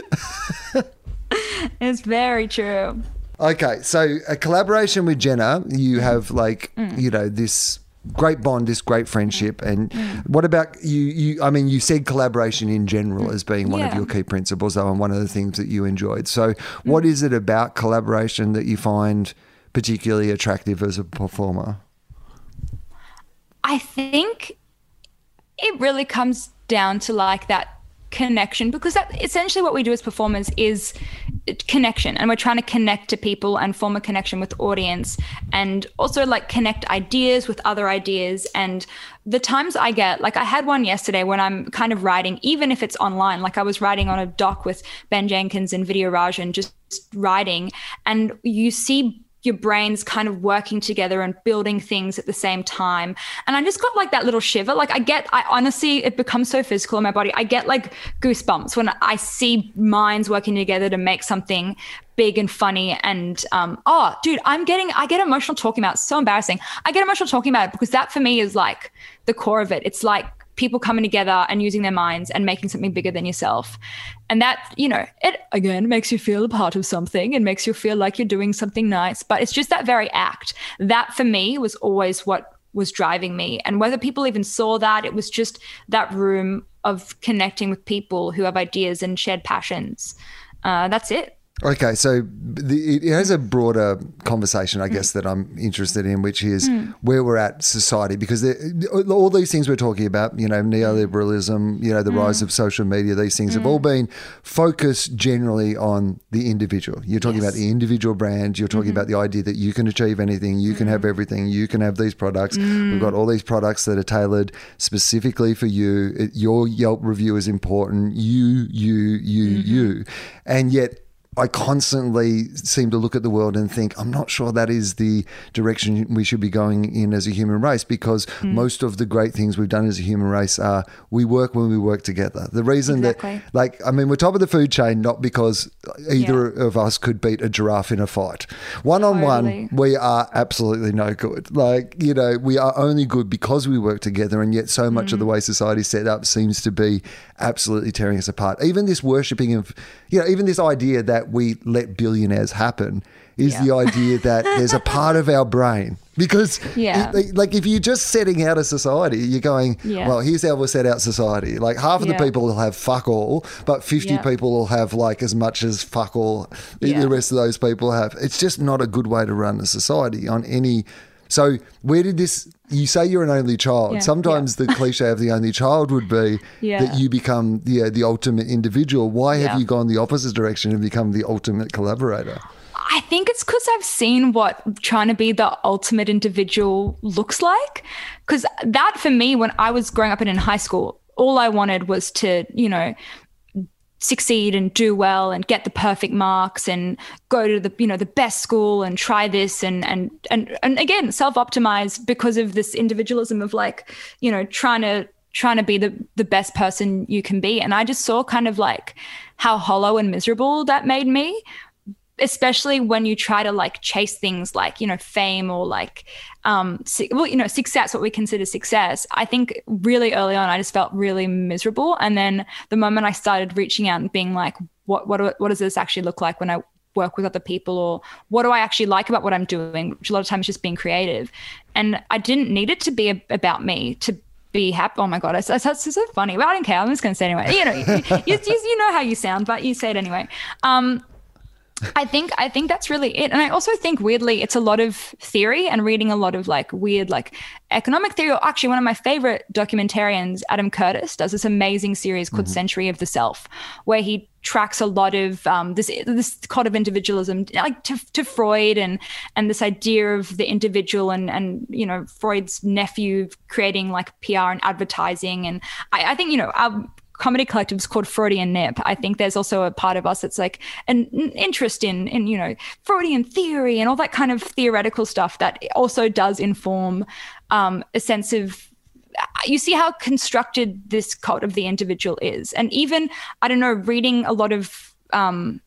it's very true. Okay, so a collaboration with Jenna, you mm. have like mm. you know this great bond, this great friendship, mm. and mm. what about you? You, I mean, you said collaboration in general mm. as being one yeah. of your key principles, though, and one of the things that you enjoyed. So, what is it about collaboration that you find particularly attractive as a performer? I think it really comes down to like that connection because that essentially what we do as performers is connection and we're trying to connect to people and form a connection with audience and also like connect ideas with other ideas. And the times i get like i had one yesterday when i'm kind of writing even if it's online like i was writing on a doc with ben jenkins and Vidya Rajan just writing and you see your brains kind of working together and building things at the same time. And I just got like that little shiver. Like I get, I honestly, it becomes so physical in my body. I get like goosebumps when I see minds working together to make something big and funny. And um, oh, dude, I'm getting, I get emotional talking about. It. It's so embarrassing. I get emotional talking about it because that for me is like the core of it. It's like people coming together and using their minds and making something bigger than yourself. And that, you know, it again makes you feel a part of something and makes you feel like you're doing something nice. But it's just that very act. That for me was always what was driving me. And whether people even saw that, it was just that room of connecting with people who have ideas and shared passions. Uh, that's it. Okay, so the, it has a broader conversation, I guess, mm. that I'm interested in, which is mm. where we're at society, because all these things we're talking about, you know, neoliberalism, you know, the mm. rise of social media, these things have all mm. been focused generally on the individual. You're talking yes. about the individual brand. You're talking mm-hmm. about the idea that you can achieve anything, you can have mm. everything, you can have these products. We've got all these products that are tailored specifically for you. It, your Yelp review is important. You, you, you, mm-hmm. you, and yet I constantly seem to look at the world and think, I'm not sure that is the direction we should be going in as a human race because mm. most of the great things we've done as a human race are we work when we work together. The reason exactly. that, like, I mean, we're top of the food chain not because either yeah. of us could beat a giraffe in a fight. One on one, we are absolutely no good. Like, you know, we are only good because we work together, and yet so much mm. of the mm. way society's set up seems to be absolutely tearing us apart. Even this worshipping of, you know, even this idea that we let billionaires happen is yeah. the idea that there's a part of our brain because [laughs] yeah. like if you're just setting out a society you're going yeah. well here's how we'll set out society like half of yeah. the people will have fuck all but 50 people will have like as much as fuck all the rest of those people have it's just not a good way to run a society on any so where did this? You say you're an only child. Yeah, Sometimes yeah. the cliche of the only child would be yeah. that you become the uh, the ultimate individual. Why have you gone the opposite direction and become the ultimate collaborator? I think it's because I've seen what trying to be the ultimate individual looks like. Because that for me, when I was growing up and in high school, all I wanted was to, you know, succeed and do well and get the perfect marks and go to the you know the best school and try this and and and and again self-optimize because of this individualism of like you know trying to trying to be the the best person you can be. And i just saw kind of like how hollow and miserable that made me especially when you try to like chase things like you know fame or like um well you know success what we consider success i think really early on i just felt really miserable and then the moment i started reaching out and being like what what what does this actually look like when I work with other people or what do I actually like about what I'm doing, which a lot of times just being creative. And I didn't need it to be a, about me to be happy. Oh my god, it's, it's, so funny. But I don't care. I'm just going to say anyway. You know, you, you, you, know how you sound, but you say it anyway. Um, I think I think that's really it. And I also think weirdly it's a lot of theory and reading a lot of like weird like economic theory. Or actually one of my favorite documentarians, Adam Curtis, does this amazing series called mm-hmm. Century of the Self, where he tracks a lot of um, this this cult of individualism, like to, to Freud and and this idea of the individual and and you know Freud's nephew creating like PR and advertising. And I, I think you know our comedy collectives called Freudian Nip. I think there's also a part of us that's like an interest in in you know Freudian theory and all that kind of theoretical stuff that also does inform um, a sense of you see how constructed this cult of the individual is and even i don't know reading a lot of um,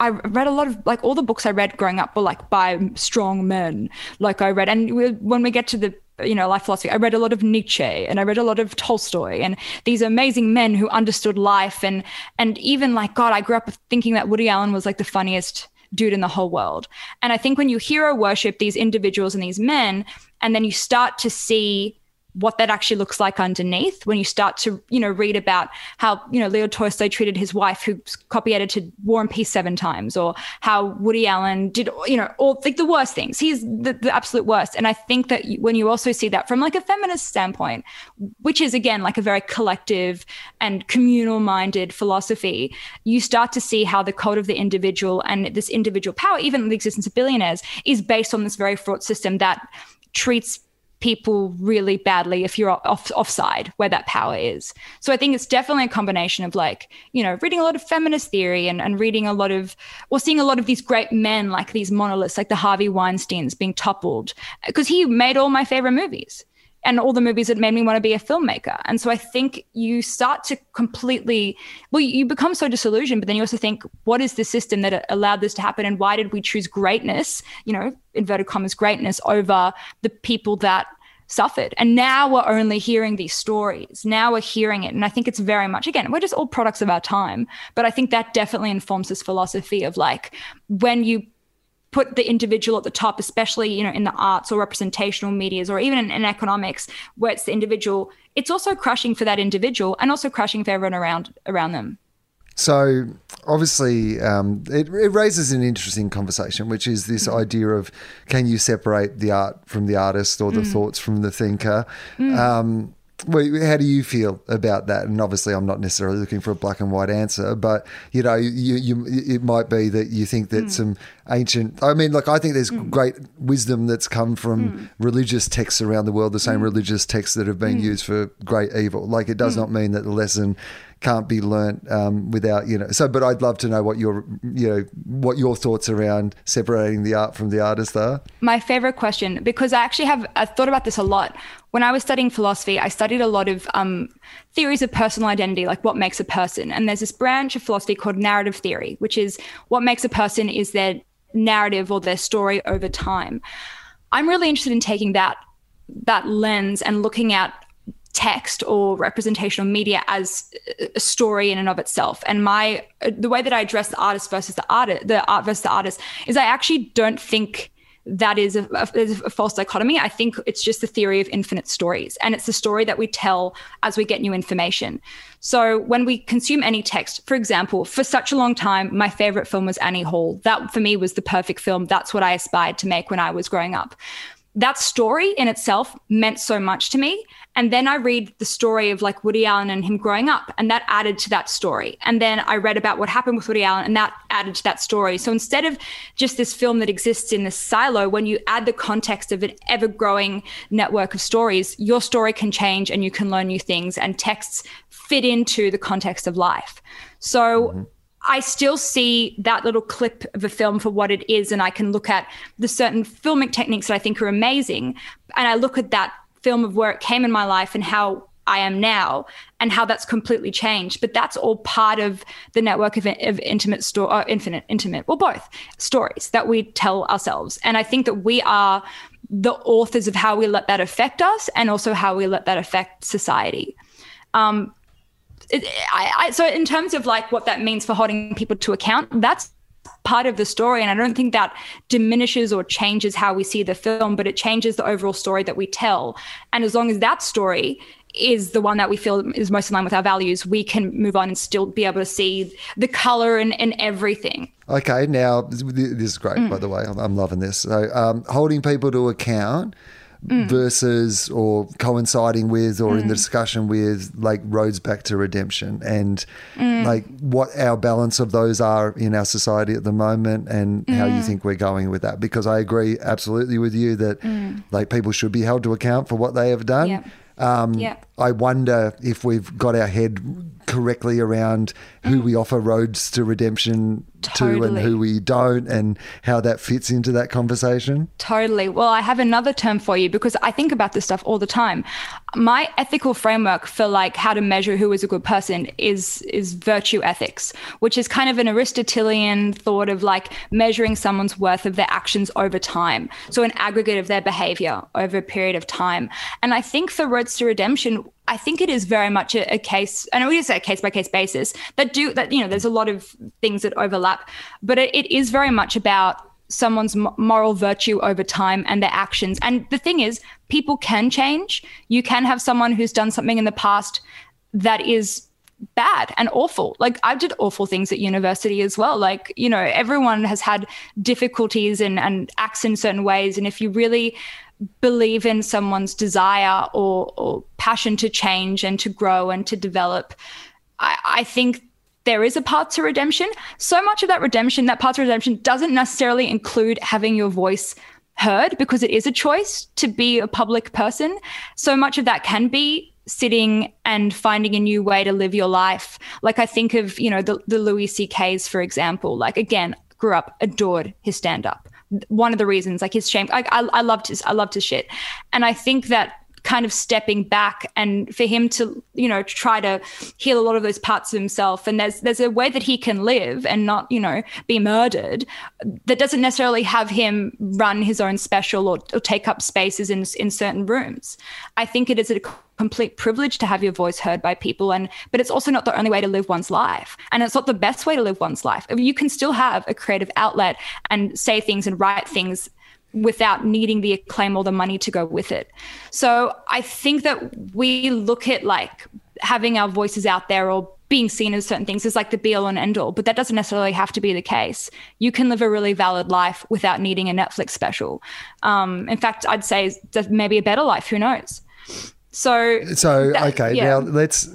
I read a lot of like all the books I read growing up were like by strong men. Like I read, and we, when we get to the you know, life philosophy. I read a lot of Nietzsche and I read a lot of Tolstoy and these amazing men who understood life and and even like God, I grew up thinking that Woody Allen was like the funniest dude in the whole world. And I think when you hero worship these individuals and these men, and then you start to see what that actually looks like underneath. When you start to you know read about how you know Leo Tolstoy treated his wife who copy edited War and Peace seven times or how Woody Allen did you know all like the worst things. He's the, the absolute worst. And I think that when you also see that from like a feminist standpoint which is again like a very collective and communal minded philosophy you start to see how the code of the individual and this individual power even the existence of billionaires is based on this very fraught system that treats people really badly if you're off offside where that power is. So I think it's definitely a combination of like, you know, reading a lot of feminist theory and, and reading a lot of or seeing a lot of these great men like these monoliths, like the Harvey Weinsteins being toppled. Because he made all my favorite movies and all the movies that made me want to be a filmmaker. And so I think you start to completely, well, you become so disillusioned, but then you also think, what is the system that uh, allowed this to happen? And why did we choose greatness, you know, inverted commas, greatness over the people that suffered? And now we're only hearing these stories. Now we're hearing it. And I think it's very much, again, we're just all products of our time. But I think that definitely informs this philosophy of like, when you put the individual at the top, especially you know in the arts or representational medias or even in, in, economics, where it's the individual. It's also crushing for that individual and also crushing for everyone around around them. So obviously, um, it, it, raises an interesting conversation, which is this mm. idea of can you separate the art from the artist or the mm. thoughts from the thinker? Mm. Um, how do you feel about that? And obviously, I'm not necessarily looking for a black and white answer, but you know, you, you it might be that you think that mm. some ancient. I mean, like I think there's mm. great wisdom that's come from mm. religious texts around the world, the same mm. religious texts that have been mm. used for great evil. Like it does mm. not mean that the lesson can't be learnt um, without you know. So, but I'd love to know what your you know what your thoughts around separating the art from the artist are. My favorite question, because I actually have I thought about this a lot when I was studying philosophy. I studied a lot of um, theories of personal identity, like what makes a person. And there's this branch of philosophy called narrative theory, which is what makes a person is their narrative or their story over time. I'm really interested in taking that that lens and looking at text or representational media as a story in and of itself. And my the way that I address the artist versus the artist, the art versus the artist, is I actually don't think that is a, a, a, false dichotomy. I think it's just the theory of infinite stories. And it's the story that we tell as we get new information. So when we consume any text, for example, for such a long time, my favorite film was Annie Hall. That for me was the perfect film. That's what I aspired to make when I was growing up that story in itself meant so much to me. And then I read the story of like Woody Allen and him growing up, and that added to that story. And then I read about what happened with Woody Allen, and that added to that story. So instead of just this film that exists in this silo, when you add the context of an ever growing network of stories, your story can change and you can learn new things, and texts fit into the context of life. So, mm-hmm. I still see that little clip of a film for what it is, and I can look at the certain filmic techniques that I think are amazing, and I look at that film of where it came in my life and how I am now, and how that's completely changed. But that's all part of the network of, of intimate story, uh, infinite, intimate, well, both stories that we tell ourselves, and I think that we are the authors of how we let that affect us, and also how we let that affect society. Um, it, I, I, so in terms of like what that means for holding people to account, that's part of the story and i don't think that diminishes or changes how we see the film but it changes the overall story that we tell and as long as that story is the one that we feel is most in line with our values, we can move on and still be able to see the color and, and everything. Okay, now this is great, mm. by the way. I'm, I'm loving this. So, um, holding people to account mm. versus or coinciding with or mm. in the mm. discussion with like roads back to redemption and mm. like what our balance of those are in our society at the moment and how you mm. think we're going with that. Because I agree absolutely with you that mm. like people should be held to account for what they have done. Yeah. Um, yeah. I wonder if we've got our head correctly around who we offer roads to redemption totally. to and who we don't and how that fits into that conversation? Totally. Well, I have another term for you because I think about this stuff all the time. My ethical framework for like how to measure who is a good person is is virtue ethics, which is kind of an Aristotelian thought of like measuring someone's worth of their actions over time. So an aggregate of their behavior over a period of time. And I think for roads to redemption, I think it is very much a, a case, and we just say a case by case basis that do that. You know, there's a lot of things that overlap, but it, it is very much about someone's moral virtue over time and their actions. And the thing is, people can change. You can have someone who's done something in the past that is bad and awful. Like I did awful things at university as well. Like, you know, everyone has had difficulties and, and acts in certain ways. And if you really believe in someone's desire or, or passion to change and to grow and to develop, I, I think there is a path to redemption. So much of that redemption, that path to redemption, doesn't necessarily include having your voice heard because it is a choice to be a public person. So much of that can be sitting and finding a new way to live your life. Like I think of, you know, the, the Louis C.K.'s, for example. Like again, grew up, adored his stand up one of the reasons like his shame. I, I, I loved his i loved his shit. And i think that kind of stepping back and for him to you know try to heal a lot of those parts of himself. And there's there's a way that he can live and not you know be murdered that doesn't necessarily have him run his own special or, or take up spaces in in certain rooms. I think it is a complete privilege to have your voice heard by people and but it's also not the only way to live one's life. And it's not the best way to live one's life. You can still have a creative outlet and say things and write things without needing the acclaim or the money to go with it. So I think that we look at like having our voices out there or being seen as certain things is like the be all and end all, but that doesn't necessarily have to be the case. You can live a really valid life without needing a Netflix special. Um, in fact, I'd say maybe a better life. Who knows? So, so that, okay. Yeah. Now let's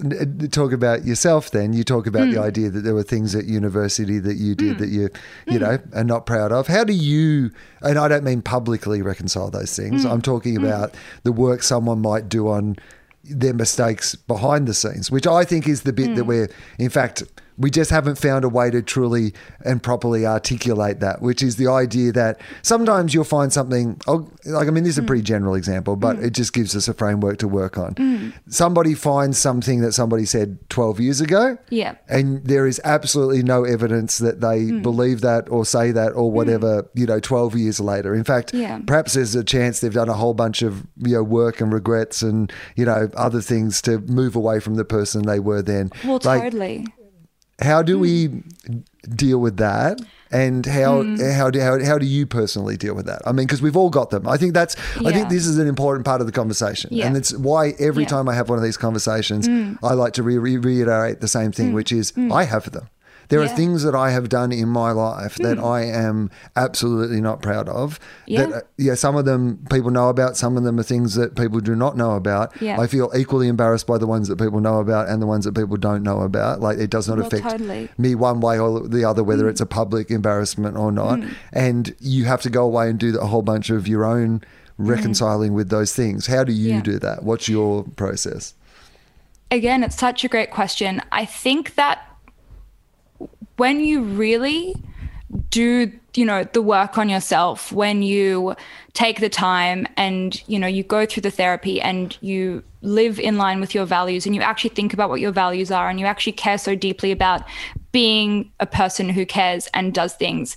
talk about yourself. Then you talk about mm. the idea that there were things at university that you did mm. that you, you mm. know, are not proud of. How do you? And I don't mean publicly reconcile those things. Mm. I'm talking mm. about the work someone might do on their mistakes behind the scenes, which I think is the bit that we're, in fact we just haven't found a way to truly and properly articulate that, which is the idea that sometimes you'll find something, like, I mean, this is a pretty general example, but mm. it just gives us a framework to work on. Mm. Somebody finds something that somebody said 12 years ago. Yeah. And there is absolutely no evidence that they mm. believe that or say that or whatever, mm. you know, 12 years later. In fact, yeah. perhaps there's a chance they've done a whole bunch of, you know, work and regrets and, you know, other things to move away from the person they were then. Well, like, totally. How do we deal with that? And how mm. how do how, how do you personally deal with that? I mean, because we've all got them. I think that's yeah. I think this is an important part of the conversation, yeah. and it's why every yeah. time I have one of these conversations, mm. I like to re- reiterate the same thing, mm. which is mm. I have them. There yeah. are things that I have done in my life mm. that hmm. I am absolutely not proud of. Yeah. That, uh, yeah, some of them people know about, some of them are things that people do not know about. Yeah. I feel equally embarrassed by the ones that people know about and the ones that people don't know about. Like it does not well, affect totally. me one way or the other, whether mm. it's a public embarrassment or not. Mm. And you have to go away and do a whole bunch of your own hmm. reconciling with those things. How do you yeah. do that? What's your process? Again, it's such a great question. I think that when you really do you know the work on yourself when you take the time and you know you go through the therapy and you live in line with your values and you actually think about what your values are and you actually care so deeply about being a person who cares and does things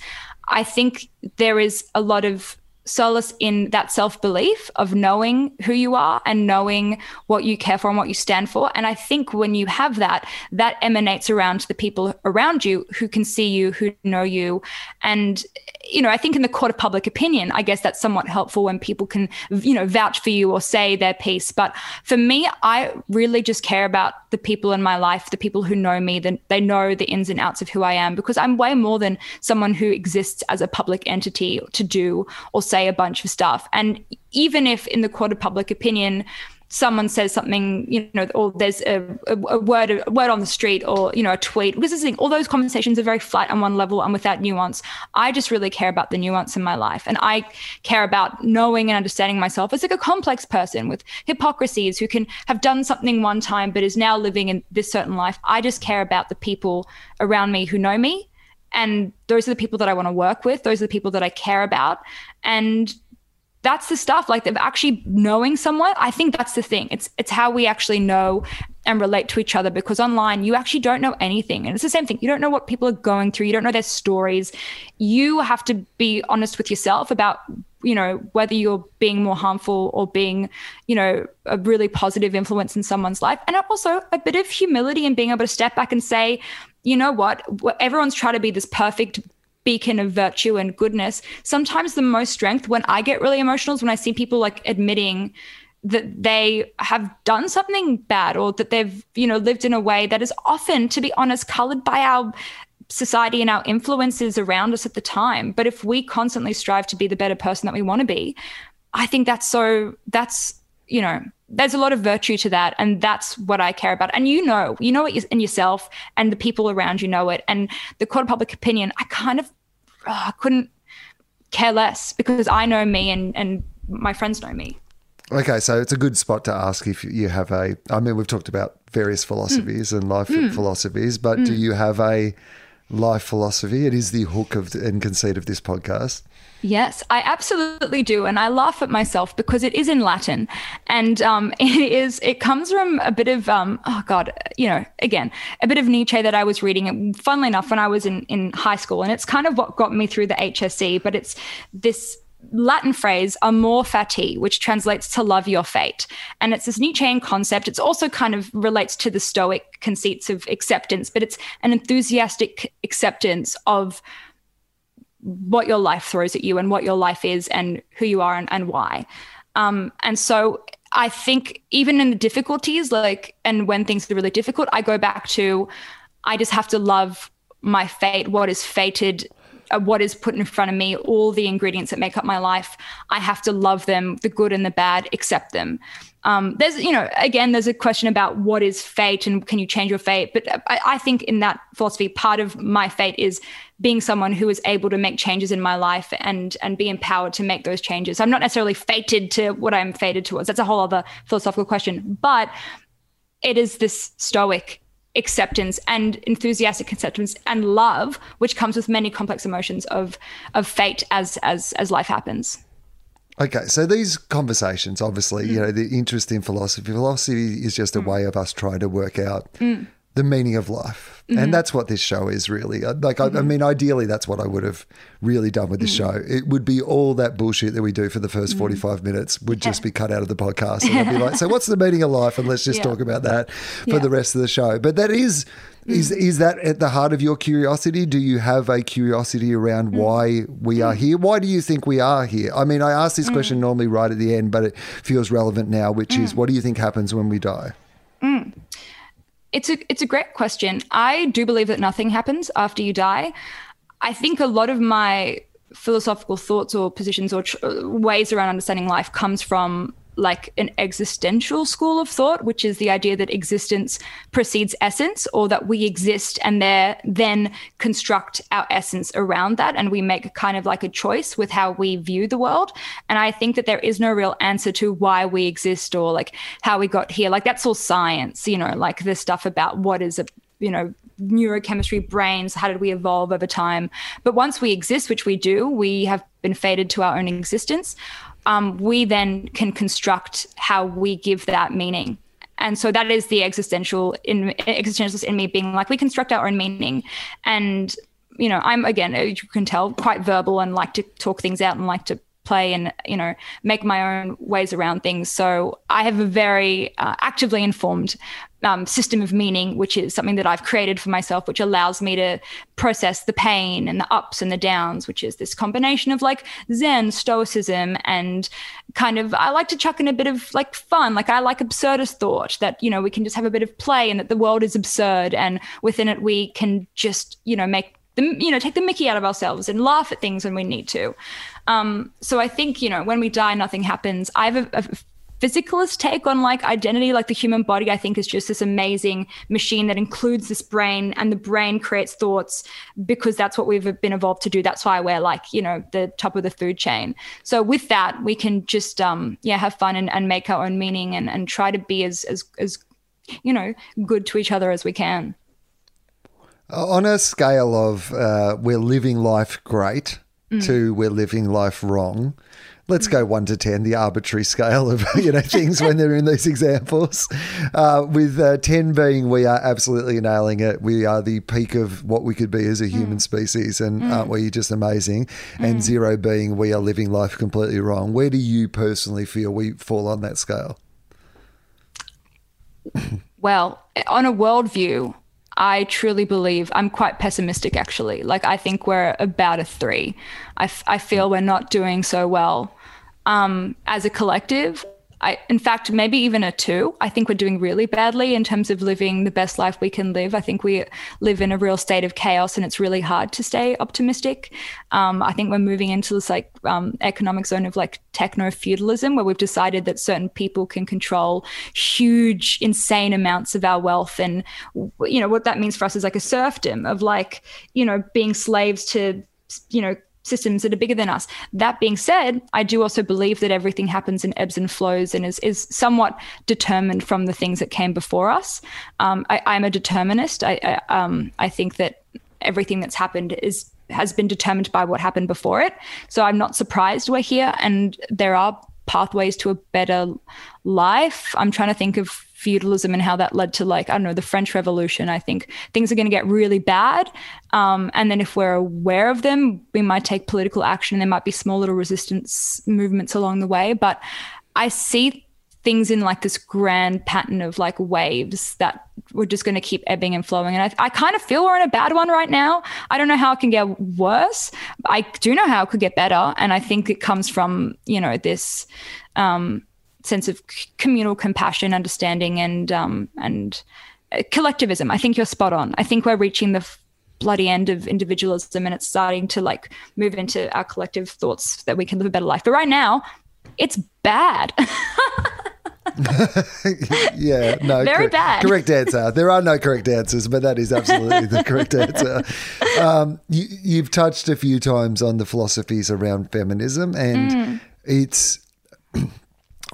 i think there is a lot of solace in that self belief of knowing who you are and knowing what you care for and what you stand for. And I think when you have that, that emanates around the people around you who can see you, who know you. And, you know, I think in the court of public opinion, I guess that's somewhat helpful when people can, you know, vouch for you or say their piece. But for me, I really just care about the people in my life, the people who know me, that they know the ins and outs of who I am, because I'm way more than someone who exists as a public entity to do or say a bunch of stuff. And even if in the court of public opinion, someone says something, you know, or there's a, a, a, word a word on the street or, you know, a tweet. Because this thing, all those conversations are very flat on one level and without nuance. I just really care about the nuance in my life. And I care about knowing and understanding myself as like a complex person with hypocrisies who can have done something one time but is now living in this certain life. I just care about the people around me who know me. And those are the people that I want to work with. Those are the people that I care about. And that's the stuff like of actually knowing someone i think that's the thing. It's it's how we actually know and relate to each other because online you actually don't know anything and it's the same thing. You don't know what people are going through. You don't know their stories. You have to be honest with yourself about you know whether you're being more harmful or being you know a really positive influence in someone's life. And also a bit of humility and being able to step back and say you know what? Everyone's trying to be this perfect beacon of virtue and goodness. Sometimes the most strength when I get really emotional is when I see people like admitting that they have done something bad or that they've, you know, lived in a way that is often, to be honest, colored by our society and our influences around us at the time. But if we constantly strive to be the better person that we want to be, I think that's so, that's, you know, there's a lot of virtue to that and that's what i care about and you know you know it in yourself and the people around you know it and the court of public opinion i kind of oh, i couldn't care less because i know me and and my friends know me okay so it's a good spot to ask if you have a i mean we've talked about various philosophies mm. and life mm. philosophies but mm. do you have a life philosophy it is the hook of and conceit of this podcast Yes, I absolutely do, and I laugh at myself because it is in Latin, and um, [laughs] it is. It comes from a bit of um, oh god, you know, again, a bit of Nietzsche that I was reading. Funnily enough, when I was in in high school, and it's kind of what got me through the HSC. But it's this Latin phrase amor fati, which translates to love your fate. And it's this Nietzschean concept. It's also kind of relates to the Stoic conceits of acceptance, but it's an enthusiastic acceptance of what your life throws at you and what your life is and who you are and, and why. Um, and so I think even in the difficulties, like, and when things are really difficult, I go back to, I just have to love my fate, what is fated, uh, what is put in front of me, all the ingredients that make up my life. I have to love them, the good and the bad, accept them. Um, there's, you know, again, there's a question about what is fate and can you change your fate? But I, I think in that philosophy, part of my fate is being someone who is able to make changes in my life and and be empowered to make those changes. I'm not necessarily fated to what I'm fated towards. That's a whole other philosophical question. But it is this stoic acceptance and enthusiastic acceptance and love, which comes with many complex emotions of of fate as as as life happens. Okay, so these conversations, obviously, mm. you know, the interest in philosophy, philosophy is just a mm. way of us trying to work out mm. the meaning of life. Mm-hmm. And that's what this show is really. Like, mm-hmm. I, I, mean, ideally, that's what I would have really done with this mm-hmm. show. It would be all that bullshit that we do for the 1st mm-hmm. 45 minutes would yeah. just be cut out of the podcast. And I'd be like, so what's the meaning of life? And let's just [laughs] yeah. talk about that for yeah. the rest of the show. But that is. Is mm. is that at the heart of your curiosity? Do you have a curiosity around mm. why we are mm. here? Why do you think we are here? I mean, I ask this question normally right at the end, but it feels relevant now, which is what do you think happens when we die? It's a it's a great question. I do believe that nothing happens after you die. I think a lot of my philosophical thoughts or positions or tr- ways around understanding life comes from like an existential school of thought, which is the idea that existence precedes essence, or that we exist and there then construct our essence around that, and we make kind of like a choice with how we view the world. And I think that there is no real answer to why we exist or like how we got here. Like that's all science, you know, like the stuff about what is a you know neurochemistry brains how did we evolve over time but once we exist which we do we have been fated to our own existence um, we then can construct how we give that meaning. And so that is the existential in existentialist in me being like we construct our own meaning. And you know, I'm again, you can tell, quite verbal and like to talk things out and like to play and you know make my own ways around things. So i have a very uh, actively informed um, system of meaning which is something that i've created for myself which allows me to process the pain and the ups and the downs which is this combination of like zen stoicism and kind of i like to chuck in a bit of like fun. Like i like absurdist thought that you know we can just have a bit of play and that the world is absurd and within it we can just you know make the you know take the mickey out of ourselves and laugh at things when we need to um, so i think you know when we die nothing happens. I have a, a physicalist take on like identity like the human body i think is just this amazing machine that includes this brain and the brain creates thoughts because that's what we've been evolved to do. That's why we're like you know the top of the food chain. So with that we can just um yeah have fun and, and make our own meaning and, and try to be as as as you know good to each other as we can. On a scale of uh, we're living life great to we're living life wrong, let's go one to 10, the arbitrary scale of [laughs] you know things when they're in these examples. Uh, with uh, 10 being we are absolutely nailing it. We are the peak of what we could be as a human species, and aren't we just amazing? And zero being we are living life completely wrong. Where do you personally feel we fall on that scale? Well, on a worldview, I truly believe I'm quite pessimistic actually. Like, I think we're about a three. I, f- I feel we're not doing so well um, as a collective. I, in fact, maybe even a two. I think we're doing really badly in terms of living the best life we can live. I think we live in a real state of chaos, and it's really hard to stay optimistic. Um, I think we're moving into this like um, economic zone of like techno feudalism, where we've decided that certain people can control huge, insane amounts of our wealth, and you know what that means for us is like a serfdom of like you know being slaves to you know systems that are bigger than us. That being said, I do also believe that everything happens in ebbs and flows and is, is somewhat determined from the things that came before us. Um, I, I'm a determinist. I, I, um, I think that everything that's happened is has been determined by what happened before it. So I'm not surprised we're here, and there are pathways to a better life. I'm trying to think of feudalism and how that led to like I don't know the French Revolution. I think things are going to get really bad, um, and then if we're aware of them, we might take political action. There might be small little resistance movements along the way, but I see things in like this grand pattern of like waves that we're just going to keep ebbing and flowing. And I, I kind of feel we're in a bad one right now. I don't know how it can get worse. I do know how it could get better. And I think it comes from, you know, this um, sense of communal compassion, understanding, and, um, and uh, collectivism. I think you're spot on. I think we're reaching the bloody end of individualism and it's starting to like move into our collective thoughts that we can live a better life. But right now, it's bad. [laughs] [laughs] yeah, no. Very cor- bad. Correct answer. There are no correct answers, but that is absolutely the correct [laughs] answer. Um, you, you've touched a few times on the philosophies around feminism, and Mm. it's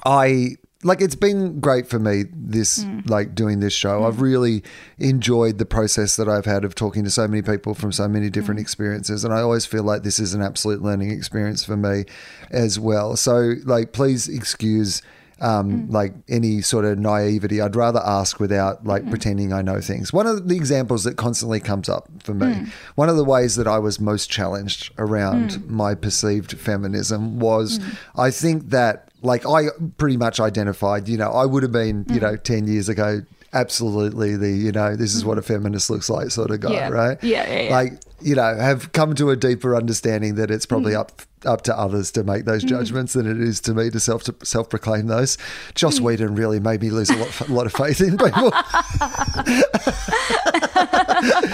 I like it's been great for me this Mm. like doing this show. I've really enjoyed the process that I've had of talking to so many people from so many Mm. different experiences and I always feel like this is an absolute learning experience for me as well. So like please excuse um, Mm. like any sort of naivety. I'd rather ask without like Mm. pretending I know things. One of the examples that constantly comes up for me, Mm. one of the ways that I was most challenged around my perceived feminism was Mm. I think that like I pretty much identified, you know, I would have been, Mm. you know, 10 years ago, absolutely the, you know, this is what a feminist looks like sort of guy, Mm. Yeah. right? Yeah, yeah, yeah. Like, you know, have come to a deeper understanding that it's probably Mm. up up to others to make those judgments than it is to me to self to self proclaim those. Mm. Joss Whedon really made me lose a lot, a lot of faith in people. [laughs]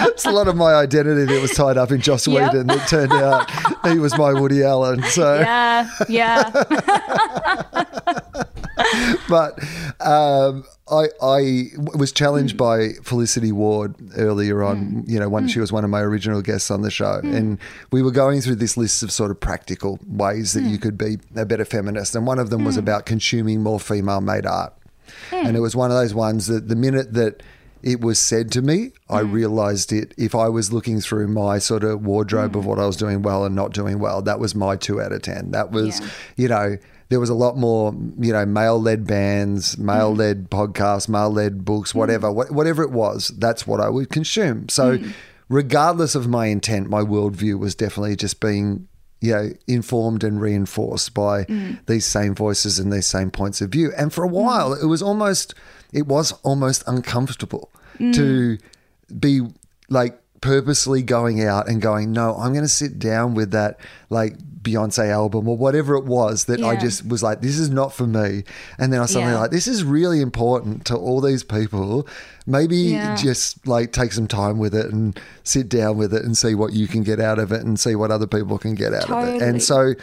it's a lot of my identity that was tied up in Joss Yep. Whedon that turned out he was my Woody Allen. So yeah, yeah. [laughs] [laughs] but um, I, I was challenged by Felicity Ward earlier on, mm. you know, when she mm. was one of my original guests on the show. Mm. And we were going through this list of sort of practical ways that you could be a better feminist. And one of them was about consuming more female made art. And it was one of those ones that the minute that it was said to me, I realized it. If I was looking through my sort of wardrobe of what I was doing well and not doing well, that was my two out of 10. That was, Yeah. you know, there was a lot more, you know, male led bands, mm. male led podcasts, male led books, mm. whatever, wha- whatever it was, that's what I would consume. So, mm. regardless of my intent, my worldview was definitely just being, you know, informed and reinforced by these same voices and these same points of view. And for a while, it was almost, it was almost uncomfortable to be like purposely going out and going, no, I'm going to sit down with that like Beyonce album or whatever it was that I just was like, this is not for me. And then I suddenly Yeah. like, this is really important to all these people. Maybe Yeah. just like take some time with it and sit down with it and see what you can get out of it and see what other people can get out of it. And so,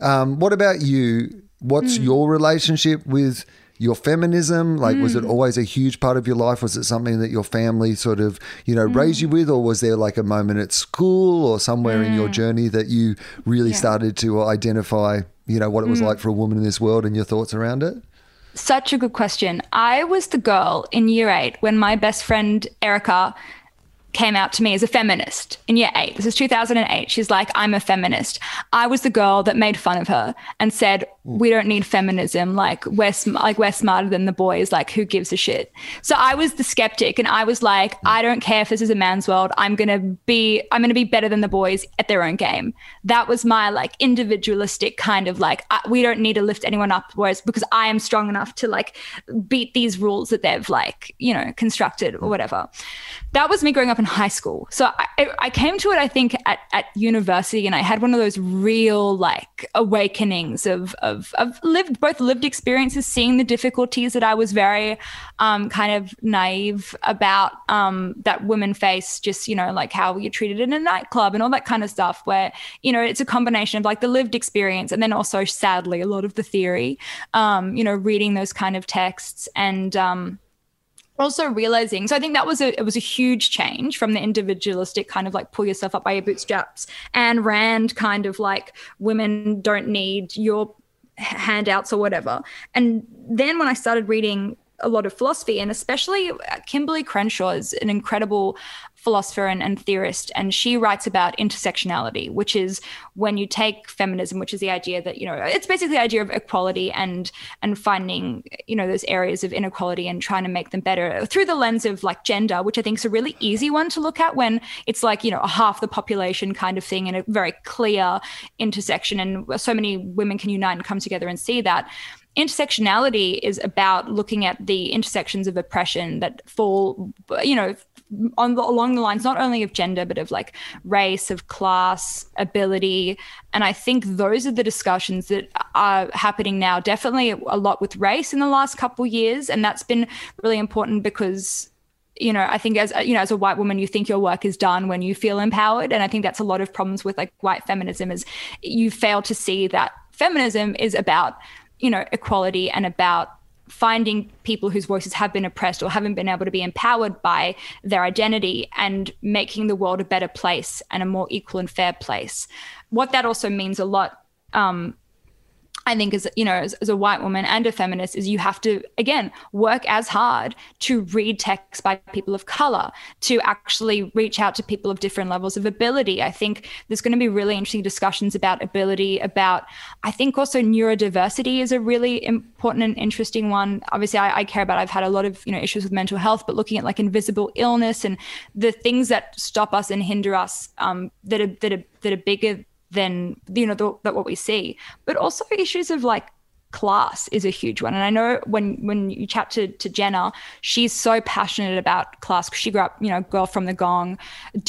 um, what about you? What's Hmm. your relationship with your feminism? Like, was Hmm. it always a huge part of your life? Was it something that your family sort of, you know, Hmm. raised you with? Or was there like a moment at school or somewhere in Hmm. your journey that you really started to identify, you know, what it was like for a woman in this world and your thoughts around it? Such a good question. I was the girl in year eight when my best friend Erica came out to me as a feminist in year eight. This is 2008. She's like, I'm a feminist. I was the girl that made fun of her and said, Mm. we don't need feminism. Like we're sm- like we're smarter than the boys. Like who gives a shit? So I was the skeptic, and I was like, mm. I don't care if this is a man's world. I'm gonna be I'm gonna be better than the boys at their own game. That was my like individualistic kind of like I, we don't need to lift anyone up. Whereas because I am strong enough to like beat these rules that they've like you know constructed or whatever. That was me growing up in high school. So I, I came to it, I think, at, at university, and I had one of those real like awakenings of of of lived both lived experiences, seeing the difficulties that I was very um, kind of naive about um, that women face, just you know like how you're treated in a nightclub and all that kind of stuff. Where you know it's a combination of like the lived experience and then also sadly a lot of the theory. Um, you know, reading those kind of texts and um, also realizing so i think that was a it was a huge change from the individualistic kind of like pull yourself up by your bootstraps and rand kind of like women don't need your handouts or whatever. And then when i started reading a lot of philosophy and especially uh, Kimberlé Crenshaw is an incredible philosopher and, and theorist and she writes about intersectionality which is when you take feminism which is the idea that you know it's basically the idea of equality and and finding you know those areas of inequality and trying to make them better through the lens of like gender which i think is a really easy one to look at when it's like you know a half the population kind of thing and a very clear intersection and so many women can unite and come together and see that intersectionality is about looking at the intersections of oppression that fall you know on the, along the lines not only of gender but of like race of class ability. And i think those are the discussions that are happening now definitely a lot with race in the last couple years. And that's been really important because you know i think as you know as a white woman you think your work is done when you feel empowered. And i think that's a lot of problems with like white feminism is you fail to see that feminism is about you know equality and about finding people whose voices have been oppressed or haven't been able to be empowered by their identity and making the world a better place and a more equal and fair place. What that also means a lot um, I think as you know, as, as a white woman and a feminist, is you have to again work as hard to read texts by people of color, to actually reach out to people of different levels of ability. I think there's going to be really interesting discussions about ability, about I think also neurodiversity is a really important and interesting one. Obviously, I, I care about. I've had a lot of you know issues with mental health, but looking at like invisible illness and the things that stop us and hinder us um, that are that are that are bigger than you know that what we see. But also issues of like class is a huge one. And i know when when you chat to to jenna she's so passionate about class. 'cause she grew up you know girl from the gong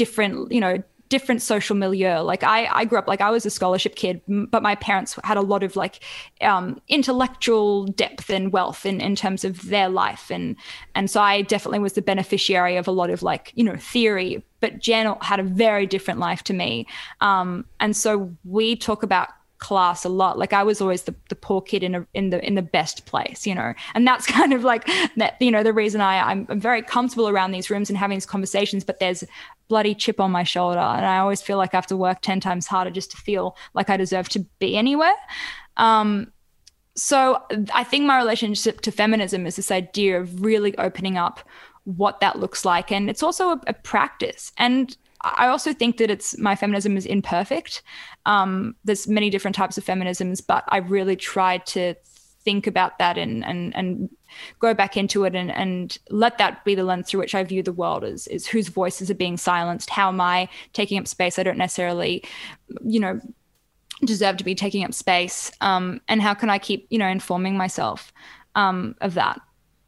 different you know different social milieu. Like i i grew up like i was a scholarship kid but my parents had a lot of like um intellectual depth and wealth in in terms of their life. And and so i definitely was the beneficiary of a lot of like you know theory but jen had a very different life to me. Um and so we talk about class a lot. Like i was always the, the poor kid in a, in the in the best place you know? And that's [laughs] kind of like that you know the reason i I'm, I'm very comfortable around these rooms and having these conversations but there's bloody chip on my shoulder and i always feel like i have to work 10 times harder just to feel like i deserve to be anywhere. Um so i think my relationship to feminism is this idea of really opening up what that looks like and it's also a, a practice. And I also think that it's my feminism is imperfect. Um, there's many different types of feminisms, but I really tried to think about that and and and go back into it and and let that be the lens through which I view the world is is whose voices are being silenced, how am I taking up space I don't necessarily, you know, deserve to be taking up space? Um, and how can i keep you know informing myself um, of that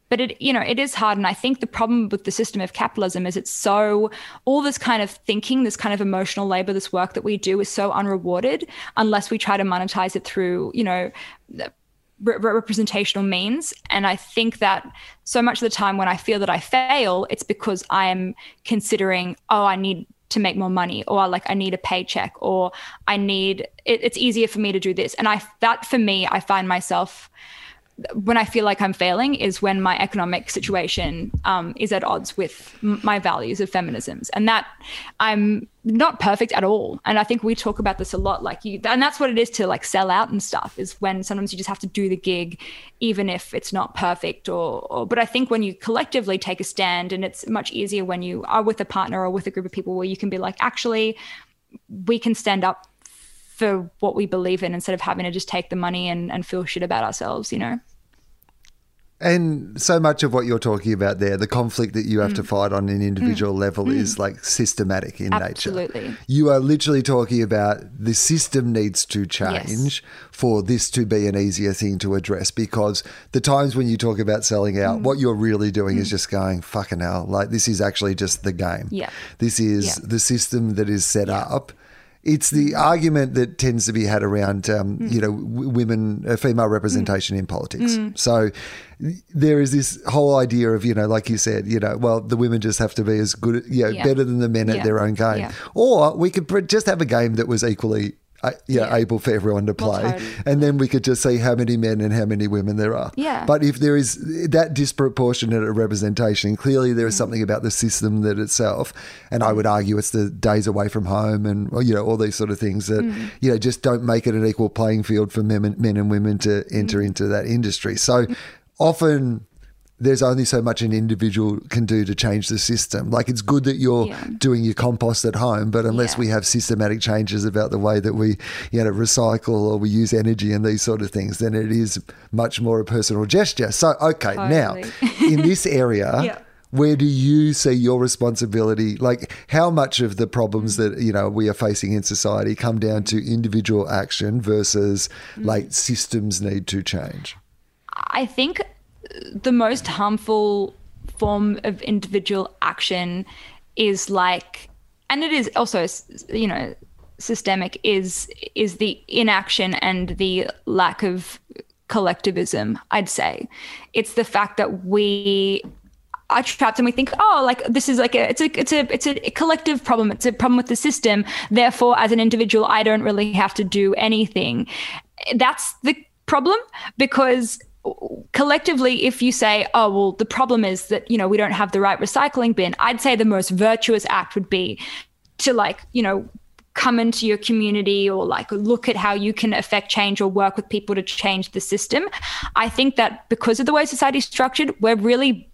but it you know it is hard. And i think the problem with the system of capitalism is it's so all this kind of thinking this kind of emotional labor this work that we do is so unrewarded unless we try to monetize it through you know re- representational means. And i think that so much of the time when i feel that i fail it's because i am considering oh i need to make more money or like i need a paycheck or i need it, it's easier for me to do this. And i that for me i find myself when I feel like I'm failing is when my economic situation um, is at odds with my values of feminisms, and that I'm not perfect at all. And I think we talk about this a lot, like you, and that's what it is to like sell out and stuff. Is when sometimes you just have to do the gig, even if it's not perfect. Or, or but I think when you collectively take a stand, and it's much easier when you are with a partner or with a group of people where you can be like, actually, we can stand up for what we believe in instead of having to just take the money and, and feel shit about ourselves, you know? And so much of what you're talking about there, the conflict that you have mm. to fight on an individual mm. level mm. is like systematic in Absolutely. nature. Absolutely. You are literally talking about the system needs to change yes. for this to be an easier thing to address because the times when you talk about selling out, mm. what you're really doing is mm. just going, fucking hell, like this is actually just the game. Yeah. This is yeah. the system that is set yeah. up it's the argument that tends to be had around, um, mm. you know, w- women, uh, female representation mm. in politics. Mm. So there is this whole idea of, you know, like you said, you know, well, the women just have to be as good, you know, yeah. better than the men yeah. at their own game. Yeah. Or we could just have a game that was equally uh, yeah, yeah, able for everyone to play. And then we could just see how many men and how many women there are. Yeah. But if there is that disproportionate representation, clearly there is mm. something about the system that itself, and I would argue it's the days away from home and you know all these sort of things that mm. you know just don't make it an equal playing field for men, men and women to enter mm. into that industry. So often there's only so much an individual can do to change the system. Like it's good that you're yeah. doing your compost at home, but unless yeah. we have systematic changes about the way that we, you know, recycle or we use energy and these sort of things, then it is much more a personal gesture. So, okay, totally. now [laughs] in this area. yeah. Where do you see your responsibility? Like, how much of the problems that you know we are facing in society come down to individual action versus mm. like systems need to change? I think the most harmful form of individual action is like and it is also you know systemic is is the inaction and the lack of collectivism i'd say. It's the fact that we are trapped and we think oh like this is like a it's a it's a it's a collective problem. It's a problem with the system. Therefore as an individual i don't really have to do anything. That's the problem because collectively if you say oh well the problem is that you know we don't have the right recycling bin i'd say the most virtuous act would be to like you know come into your community or like look at how you can affect change or work with people to change the system. I think that because of the way society is structured we're really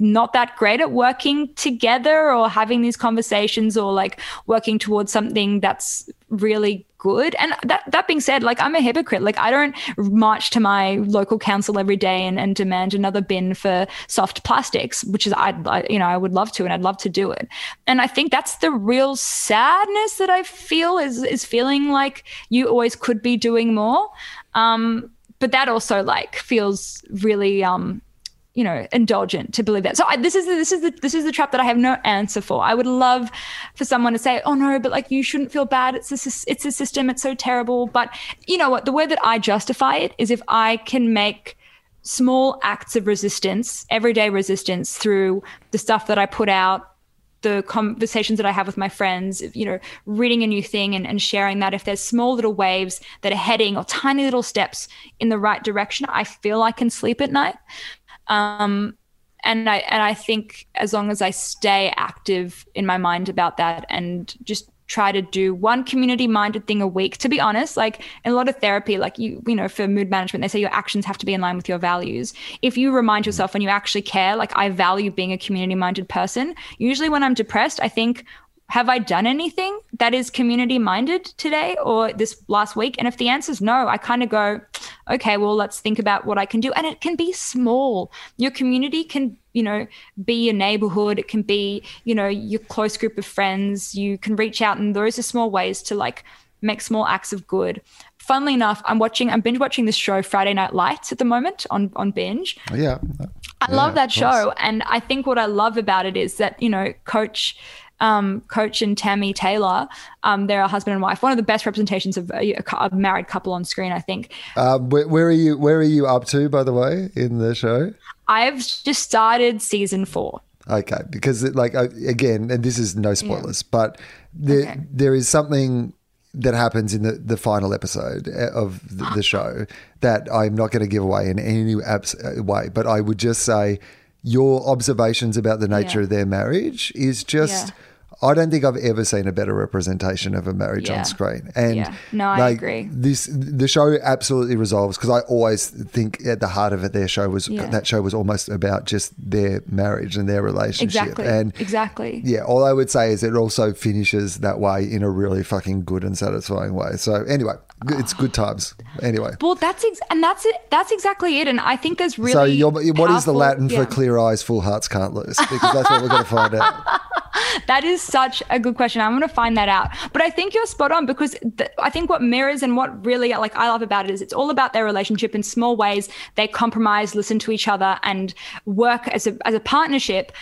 not that great at working together or having these conversations or like working towards something that's really good. And that that being said, like I'm a hypocrite. Like I don't march to my local council every day and, and demand another bin for soft plastics, which is I, I you know I would love to and I'd love to do it. And I think that's the real sadness that I feel is is feeling like you always could be doing more. Um, but that also like feels really um you know indulgent to believe that. So I, this is this is the this is the trap that i have no answer for. I would love for someone to say oh no but like you shouldn't feel bad. It's a, it's a system. It's so terrible. But you know what? The way that i justify it is if i can make small acts of resistance everyday resistance through the stuff that i put out the conversations that I have with my friends, you know, reading a new thing and, and sharing that. If there's small little waves that are heading or tiny little steps in the right direction, I feel I can sleep at night. Um, and I and I think as long as I stay active in my mind about that and just try to do one community minded thing a week to be honest like in a lot of therapy like you you know for mood management they say your actions have to be in line with your values. If you remind yourself when you actually care like i value being a community minded person usually when i'm depressed i think have I done anything that is community minded today or this last week? And if the answer is no, I kind of go, okay, well, let's think about what I can do. And it can be small. Your community can, you know, be your neighborhood. It can be, you know, your close group of friends. You can reach out, and those are small ways to like make small acts of good. Funnily enough, I'm watching, I'm binge watching this show, Friday Night Lights, at the moment on on binge. Oh, yeah. I love that show, and I think what I love about it is that you know, Coach. Um, Coach and Tammy Taylor, um, they're a husband and wife. One of the best representations of a, a married couple on screen, I think. Uh, where, where, are you? Where are you up to, by the way, in the show? I've just started season four. Okay, because it, like again, and this is no spoilers, yeah. but there okay. there is something that happens in the, the final episode uh, of the, the show that I'm not going to give away in any abs- uh, way, but I would just say your observations about the nature yeah. of their marriage is just. Yeah I don't think I've ever seen a better representation of a marriage yeah. on screen. And yeah. no, I like, agree. This the show absolutely resolves because I always think at the heart of it, their show was yeah. that show was almost about just their marriage and their relationship. Exactly. And exactly. Yeah. All I would say is it also finishes that way in a really fucking good and satisfying way. So anyway, it's good times. Anyway. Well, that's ex- and that's it. That's exactly it. And I think there's really. So, you're, what powerful, is the Latin for clear eyes, full hearts can't lose? Because that's what we're going to find out. [laughs] that is such a good question. I'm going to find that out. But I think you're spot on because th- I think what mirrors and what really like I love about it is it's all about their relationship in small ways. They compromise, listen to each other, and work as a as a partnership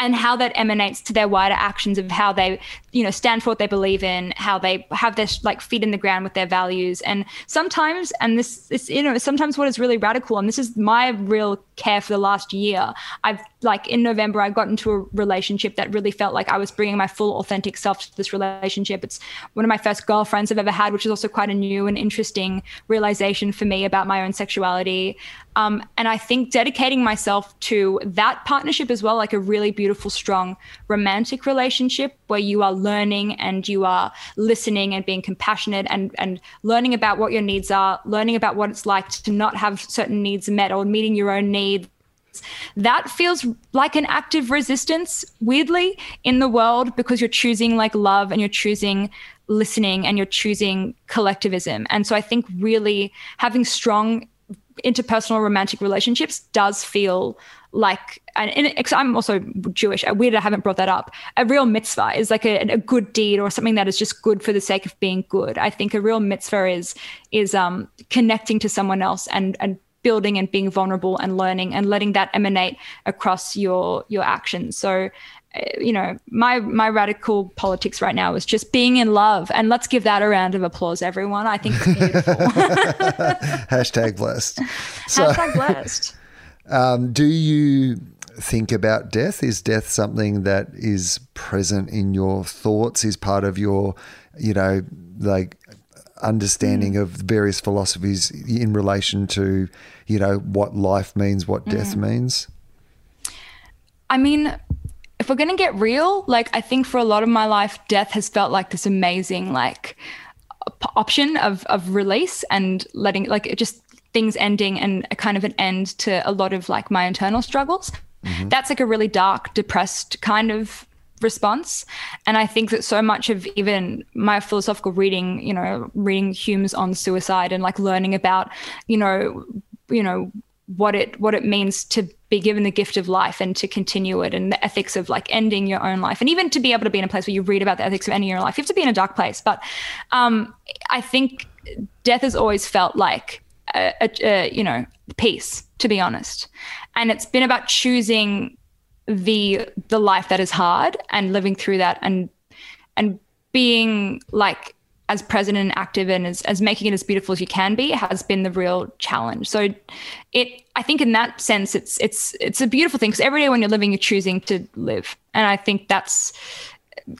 and how that emanates to their wider actions of how they you know stand for what they believe in how they have their like feet in the ground with their values. And sometimes and this is you know sometimes what is really radical and this is my real care for the last year i've like in november i got into a relationship that really felt like i was bringing my full authentic self to this relationship. It's one of my first girlfriends i've ever had which is also quite a new and interesting realization for me about my own sexuality. Um, and I think dedicating myself to that partnership as well, like a really beautiful, strong romantic relationship where you are learning and you are listening and being compassionate and, and learning about what your needs are, learning about what it's like to not have certain needs met or meeting your own needs that feels like an active resistance weirdly in the world because you're choosing like love and you're choosing listening and you're choosing collectivism and so i think really having strong interpersonal romantic relationships does feel like and, I'm also Jewish. Weird, I haven't brought that up. A real mitzvah is like a, a, good deed or something that is just good for the sake of being good. I think a real mitzvah is is um, connecting to someone else and and building and being vulnerable and learning and letting that emanate across your your actions. So uh, you know my my radical politics right now is just being in love. And let's give that a round of applause everyone. I think it's beautiful. [laughs] Hashtag blessed. [laughs] So, hashtag blessed. [laughs] um, do you think about death? Is death something that is present in your thoughts is part of your you know like understanding mm. of various philosophies in relation to you know what life means what death mm. means i mean if we're going to get real, like I think for a lot of my life, death has felt like this amazing like option of of release and letting like just things ending and a kind of an end to a lot of like my internal struggles. Mm-hmm. That's like a really dark, depressed kind of response. And I think that so much of even my philosophical reading, you know, reading Hume's on suicide and like learning about, you know, you know, what it what it means to be given the gift of life and to continue it and the ethics of like ending your own life and even to be able to be in a place where you read about the ethics of ending your life. You have to be in a dark place. But um, i think death has always felt like a, a, a, you know peace to be honest. And it's been about choosing the the life that is hard and living through that and and being like as present and active and as, as making it as beautiful as you can be has been the real challenge. So it I think in that sense it's it's it's a beautiful thing because every day when you're living you're choosing to live. And I think that's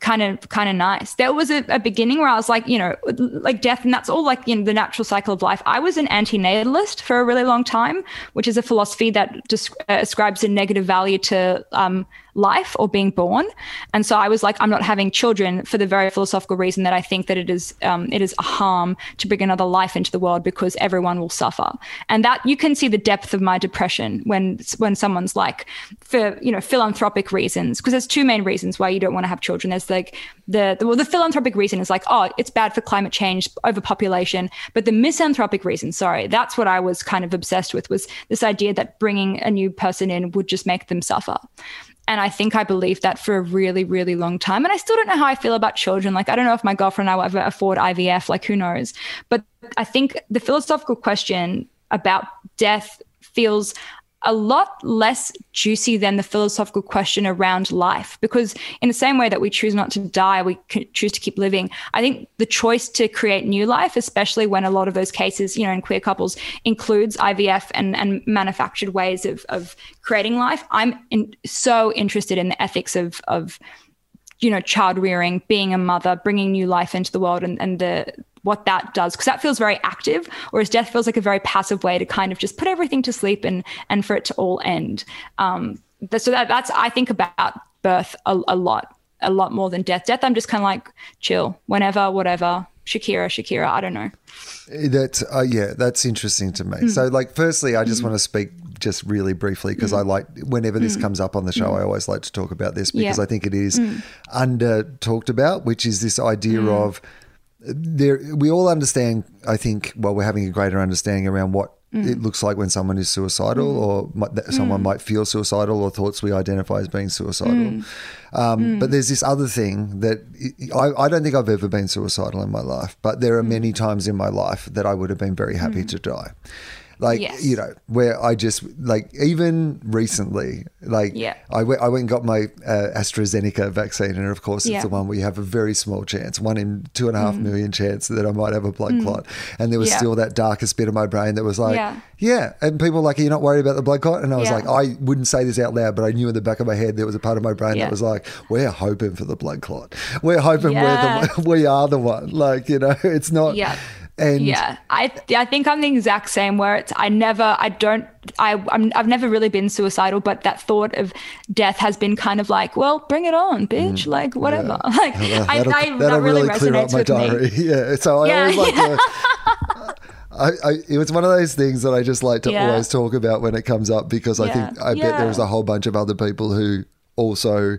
kind of kind of nice. There was a, a, beginning where I was like, you know, like death, and that's all like you know the natural cycle of life. I was an antinatalist for a really long time, which is a philosophy that uh, ascribes a negative value to um, life or being born. And so I was like, I'm not having children for the very philosophical reason that I think that it is um, it is a harm to bring another life into the world because everyone will suffer. And that you can see the depth of my depression when when someone's like for you know philanthropic reasons because there's two main reasons why you don't want to have children. There's like the, the well the philanthropic reason is like oh it's bad for climate change overpopulation, but the misanthropic reason, sorry, that's what I was kind of obsessed with was this idea that bringing a new person in would just make them suffer. And I think I believed that for a really, really long time. And I still don't know how I feel about children. Like, I don't know if my girlfriend and I will ever afford IVF, like, who knows? But I think the philosophical question about death feels a lot less juicy than the philosophical question around life because in the same way that we choose not to die we choose to keep living i think the choice to create new life especially when a lot of those cases you know in queer couples includes ivf and, and manufactured ways of, of creating life i'm in, so interested in the ethics of of you know child rearing being a mother bringing new life into the world and, and the what that does because that feels very active whereas death feels like a very passive way to kind of just put everything to sleep and and for it to all end um so that that's i think about birth a, a lot a lot more than death death i'm just kind of like chill whenever whatever shakira shakira i don't know that's uh, yeah that's interesting to me mm. so like firstly i just mm. want to speak just really briefly because mm. I like whenever this mm. comes up on the show. I always like to talk about this because yeah. I think it is mm. under talked about, which is this idea of there we all understand i think well we're having a greater understanding around what mm. it looks like when someone is suicidal mm. or might, someone mm. might feel suicidal or thoughts we identify as being suicidal mm. um, mm. but there's this other thing that I, I, don't think i've ever been suicidal in my life but there are mm. many times in my life that i would have been very happy to die like yes. you know where I just like even recently like yeah. I went I went and got my uh, AstraZeneca vaccine and of course it's yeah. the one where you have a very small chance one in two and a half mm. million chance that I might have a blood mm. clot and there was yeah. still that darkest bit of my brain that was like yeah, yeah. and people were like are you're not worried about the blood clot and I was like I wouldn't say this out loud but I knew in the back of my head there was a part of my brain that was like we're hoping for the blood clot we're hoping we're the [laughs] we are the one like you know [laughs] it's not yeah and yeah, I I think I'm the exact same. Where it's I never I don't I I'm, I've never really been suicidal, but that thought of death has been kind of like, well, bring it on, bitch. Mm, like whatever. Yeah. Like yeah, [laughs] I, I that really, really resonates with diary. me. [laughs] Yeah. So I yeah, always like to. [laughs] I, I, it was one of those things that I just like to yeah. always talk about when it comes up because I think I bet there's a whole bunch of other people who also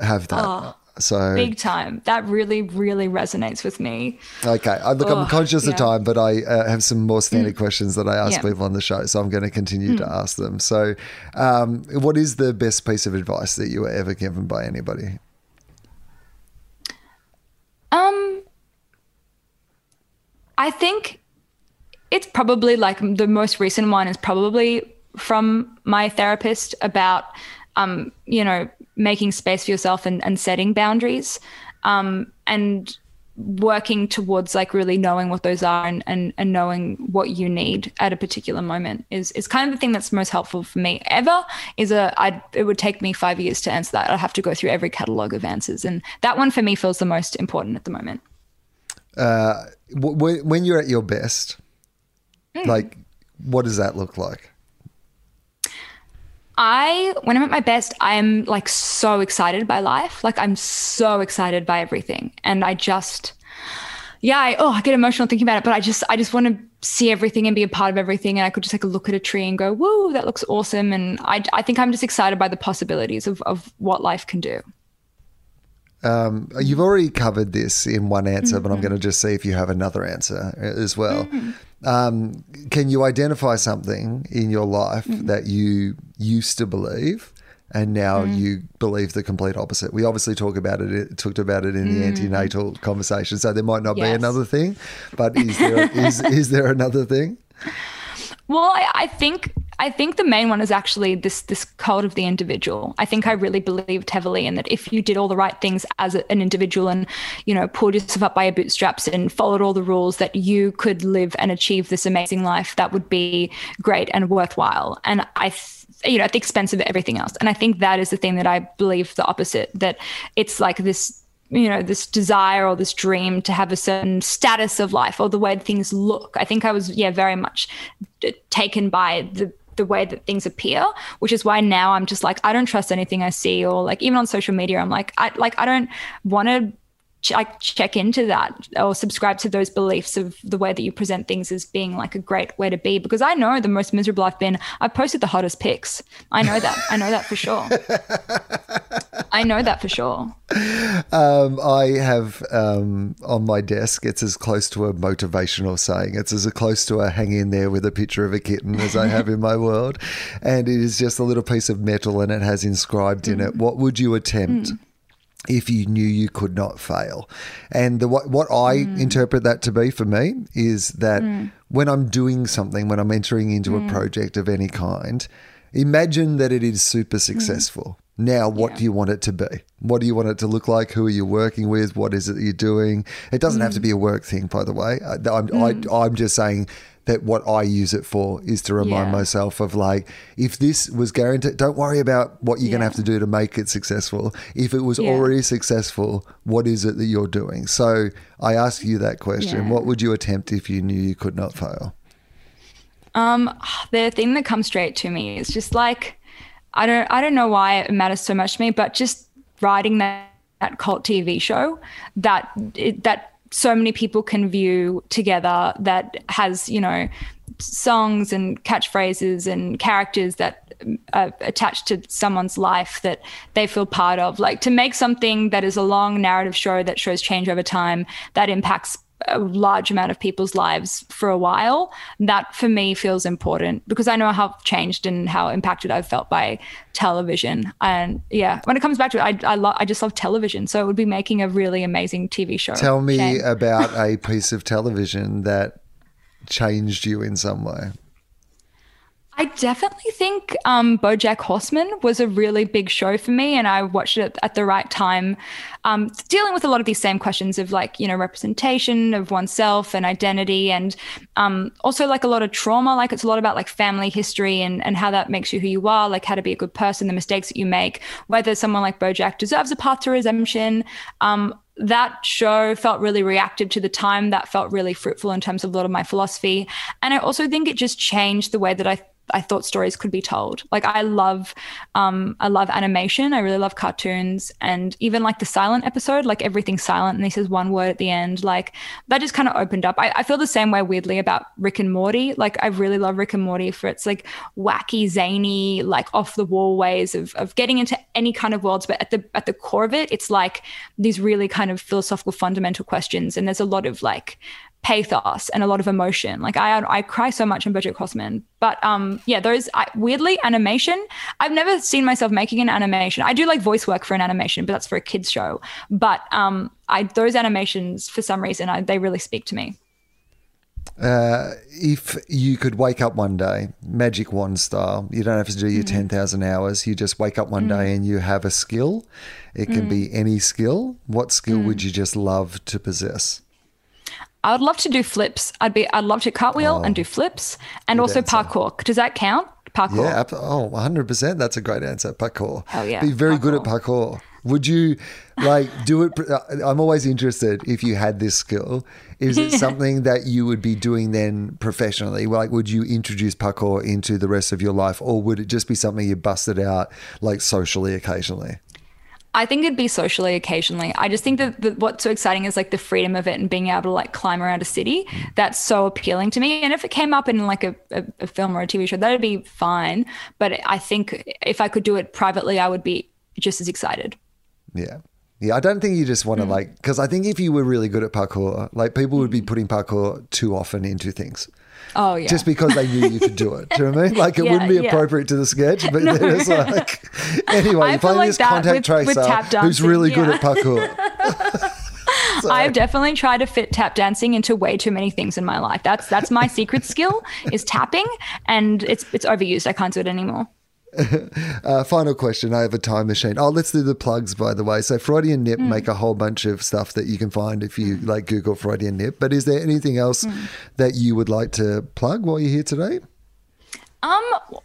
have that. Oh. So big time. That really, really resonates with me. Okay, I, look, I'm conscious yeah. of time, but I uh, have some more standard mm. questions that I ask yeah. people on the show, so I'm going to continue mm. to ask them. So, um, what is the best piece of advice that you were ever given by anybody? Um, I think it's probably like the most recent one is probably from my therapist about um, you know, making space for yourself and, and setting boundaries um, and working towards like really knowing what those are and, and, and knowing what you need at a particular moment is, is kind of the thing that's most helpful for me ever is a I it would take me five years to answer that. I'd have to go through every catalog of answers. And that one for me feels the most important at the moment. Uh, w- when you're at your best, mm. like what does that look like? I, when I'm at my best, I'm like so excited by life. Like I'm so excited by everything. And I just, yeah, I, oh, I get emotional thinking about it, but I just, I just want to see everything and be a part of everything. And I could just like look at a tree and go, whoa, that looks awesome. And I, I think I'm just excited by the possibilities of, of what life can do. Um, you've already covered this in one answer, mm-hmm. but I'm mm-hmm. going to just see if you have another answer as well. Mm-hmm. Um, can you identify something in your life mm. that you used to believe and now mm. you believe the complete opposite? We obviously talk about it, talked about it in mm. the antinatal conversation, so there might not yes. be another thing, but is there is, is there another thing? [laughs] Well, I, I, think I think the main one is actually this this cult of the individual. I think I really believed heavily in that if you did all the right things as a, an individual and you know pulled yourself up by your bootstraps and followed all the rules, that you could live and achieve this amazing life that would be great and worthwhile. And I. you know, at the expense of everything else. And I think that is the thing that I believe the opposite, that it's like this you know this desire or this dream to have a certain status of life or the way things look. I think i was yeah very much taken by the the way that things appear which is why now i'm just like i don't trust anything i see or like even on social media i'm like i like i don't want to ch- like check into that or subscribe to those beliefs of the way that you present things as being like a great way to be because i know the most miserable i've been i've posted the hottest pics i know that i know that for sure [laughs] I know that for sure. Um, I have um, on my desk, it's as close to a motivational saying. It's as close to a hang in there with a picture of a kitten as I have in my [laughs] world. And it is just a little piece of metal and it has inscribed in it, What would you attempt? If you knew you could not fail, and the what, what I mm. interpret that to be for me is that mm. when I'm doing something, when I'm entering into a mm. project of any kind, imagine that it is super successful. Now, what do you want it to be? What do you want it to look like? Who are you working with? What is it that you're doing? It doesn't have to mm. be a work thing, by the way. Uh, I, I'm, I, mm. I'm just saying that what I use it for is to remind Yeah. myself of like, if this was guaranteed, don't worry about what you're going to have to do to make it successful. If it was Yeah. already successful, what is it that you're doing? So I ask you that question. Yeah. What would you attempt if you knew you could not fail? Um, the thing that comes straight to me is just like I don't I don't know why it matters so much to me, but just writing that, that cult TV show that it, that so many people can view together that has you know songs and catchphrases and characters that are attached to someone's life that they feel part of. Like to make something that is a long narrative show that shows change over time that impacts a large amount of people's lives for a while that for me feels important because i know how changed and how impacted i've felt by television and yeah when it comes back to it i, I, lo- I just love television so it would be making a really amazing tv show Tell me Shame. about a piece of television that changed you in some way. I definitely think um, BoJack Horseman was a really big show for me, and I watched it at the right time, um, dealing with a lot of these same questions of like you know representation of oneself and identity, and um, also like a lot of trauma. Like it's a lot about like family history and and how that makes you who you are, like how to be a good person, the mistakes that you make, whether someone like BoJack deserves a path to redemption. Um, that show felt really reactive to the time. That felt really fruitful in terms of a lot of my philosophy, and I also think it just changed the way that I I thought stories could be told. Like I love, um, I love animation. I really love cartoons, and even like the silent episode, like everything's silent, and this is one word at the end. Like that just kind of opened up. I, I feel the same way weirdly about Rick and Morty. Like I really love Rick and Morty for its like wacky, zany, like off the wall ways of of getting into any kind of worlds. But at the at the core of it, it's like these really kind of philosophical, fundamental questions, and there's a lot of like pathos and a lot of emotion. Like I I cry so much in BoJack Horseman. But um yeah, those I, weirdly animation. I've never seen myself making an animation. I do like voice work for an animation, but that's for a kids show. But um I those animations for some reason I, they really speak to me. Uh, if you could wake up one day, magic wand style, you don't have to do your 10,000 hours. You just wake up one day and you have a skill. It can be any skill. What skill would you just love to possess? I would love to do flips. I'd be I'd love to cartwheel and do flips and also answer. parkour. Does that count? Parkour. Yeah, oh, 100%. That's a great answer. Parkour. Hell yeah, Be very good at parkour. Would you like do it? uh, I'm always interested if you had this skill. Is it [laughs] something that you would be doing then professionally? Like, would you introduce parkour into the rest of your life, or would it just be something you busted out like socially occasionally? I think it'd be socially occasionally. I just think that the, what's so exciting is like the freedom of it and being able to like climb around a city. Mm. That's so appealing to me. And if it came up in like a, a, a film or a TV show, that'd be fine. But I think if I could do it privately, I would be just as excited. Yeah. Yeah, I don't think you just want to mm. like, because I think if you were really good at parkour, like people would be mm-hmm. putting parkour too often into things. Oh yeah. just because they knew you could do it. Do you know what I mean? Like it [laughs] Yeah, wouldn't be yeah. appropriate to the sketch, but [laughs] then it's like [laughs] anyway, I you're playing like this contact with- with tracer who's dancing, really good at parkour. I've definitely tried to fit tap dancing into way too many things in my life. That's that's my secret skill is tapping, and it's it's overused. I can't do it anymore. [laughs] Uh, final question. I have a time machine. Oh, let's do the plugs, by the way. So Freudian Nip Hmm. make a whole bunch of stuff that you can find if you like Google Freudian Nip. But is there anything else Hmm. that you would like to plug while you're here today? Um,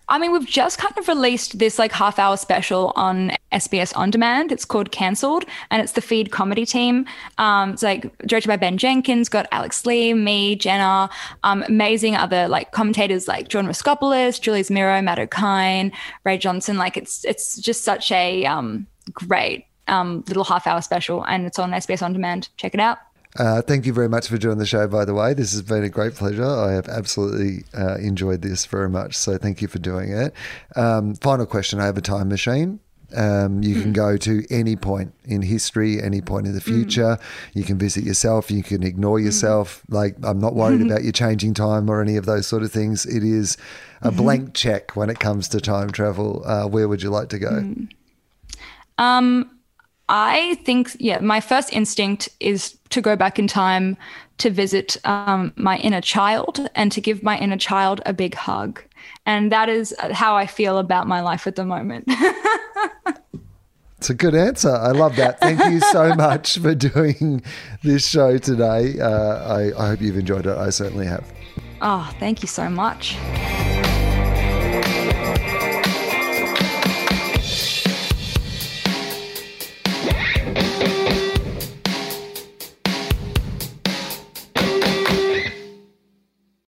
I mean, we've just kind of released this like half hour special on SBS On Demand. It's called Cancelled, and it's the feed comedy team. Um, it's like directed by Ben Jenkins, got Alex Lee, me, Jenna, um, amazing other like commentators like John Raskopoulos, Julius Miro, Matt Okine, Ray Johnson. Like it's it's just such a um, great um, little half hour special, and it's on SBS On Demand. Check it out. Uh, thank you very much for doing the show, by the way. This has been a great pleasure. I have absolutely uh, enjoyed this very much. So thank you for doing it. Um, final question I have a time machine. Um, you can go to any point in history, any point in the future. You can visit yourself. You can ignore yourself. Like, I'm not worried [laughs] about you changing time or any of those sort of things. It is a blank check when it comes to time travel. Uh, where would you like to go? Um, I think, yeah, my first instinct is to go back in time to visit um, my inner child and to give my inner child a big hug. And that is how I feel about my life at the moment. [laughs] It's a good answer. I love that. Thank you so [laughs] much for doing this show today. Uh, I, I hope you've enjoyed it. I certainly have. oh, thank you so much.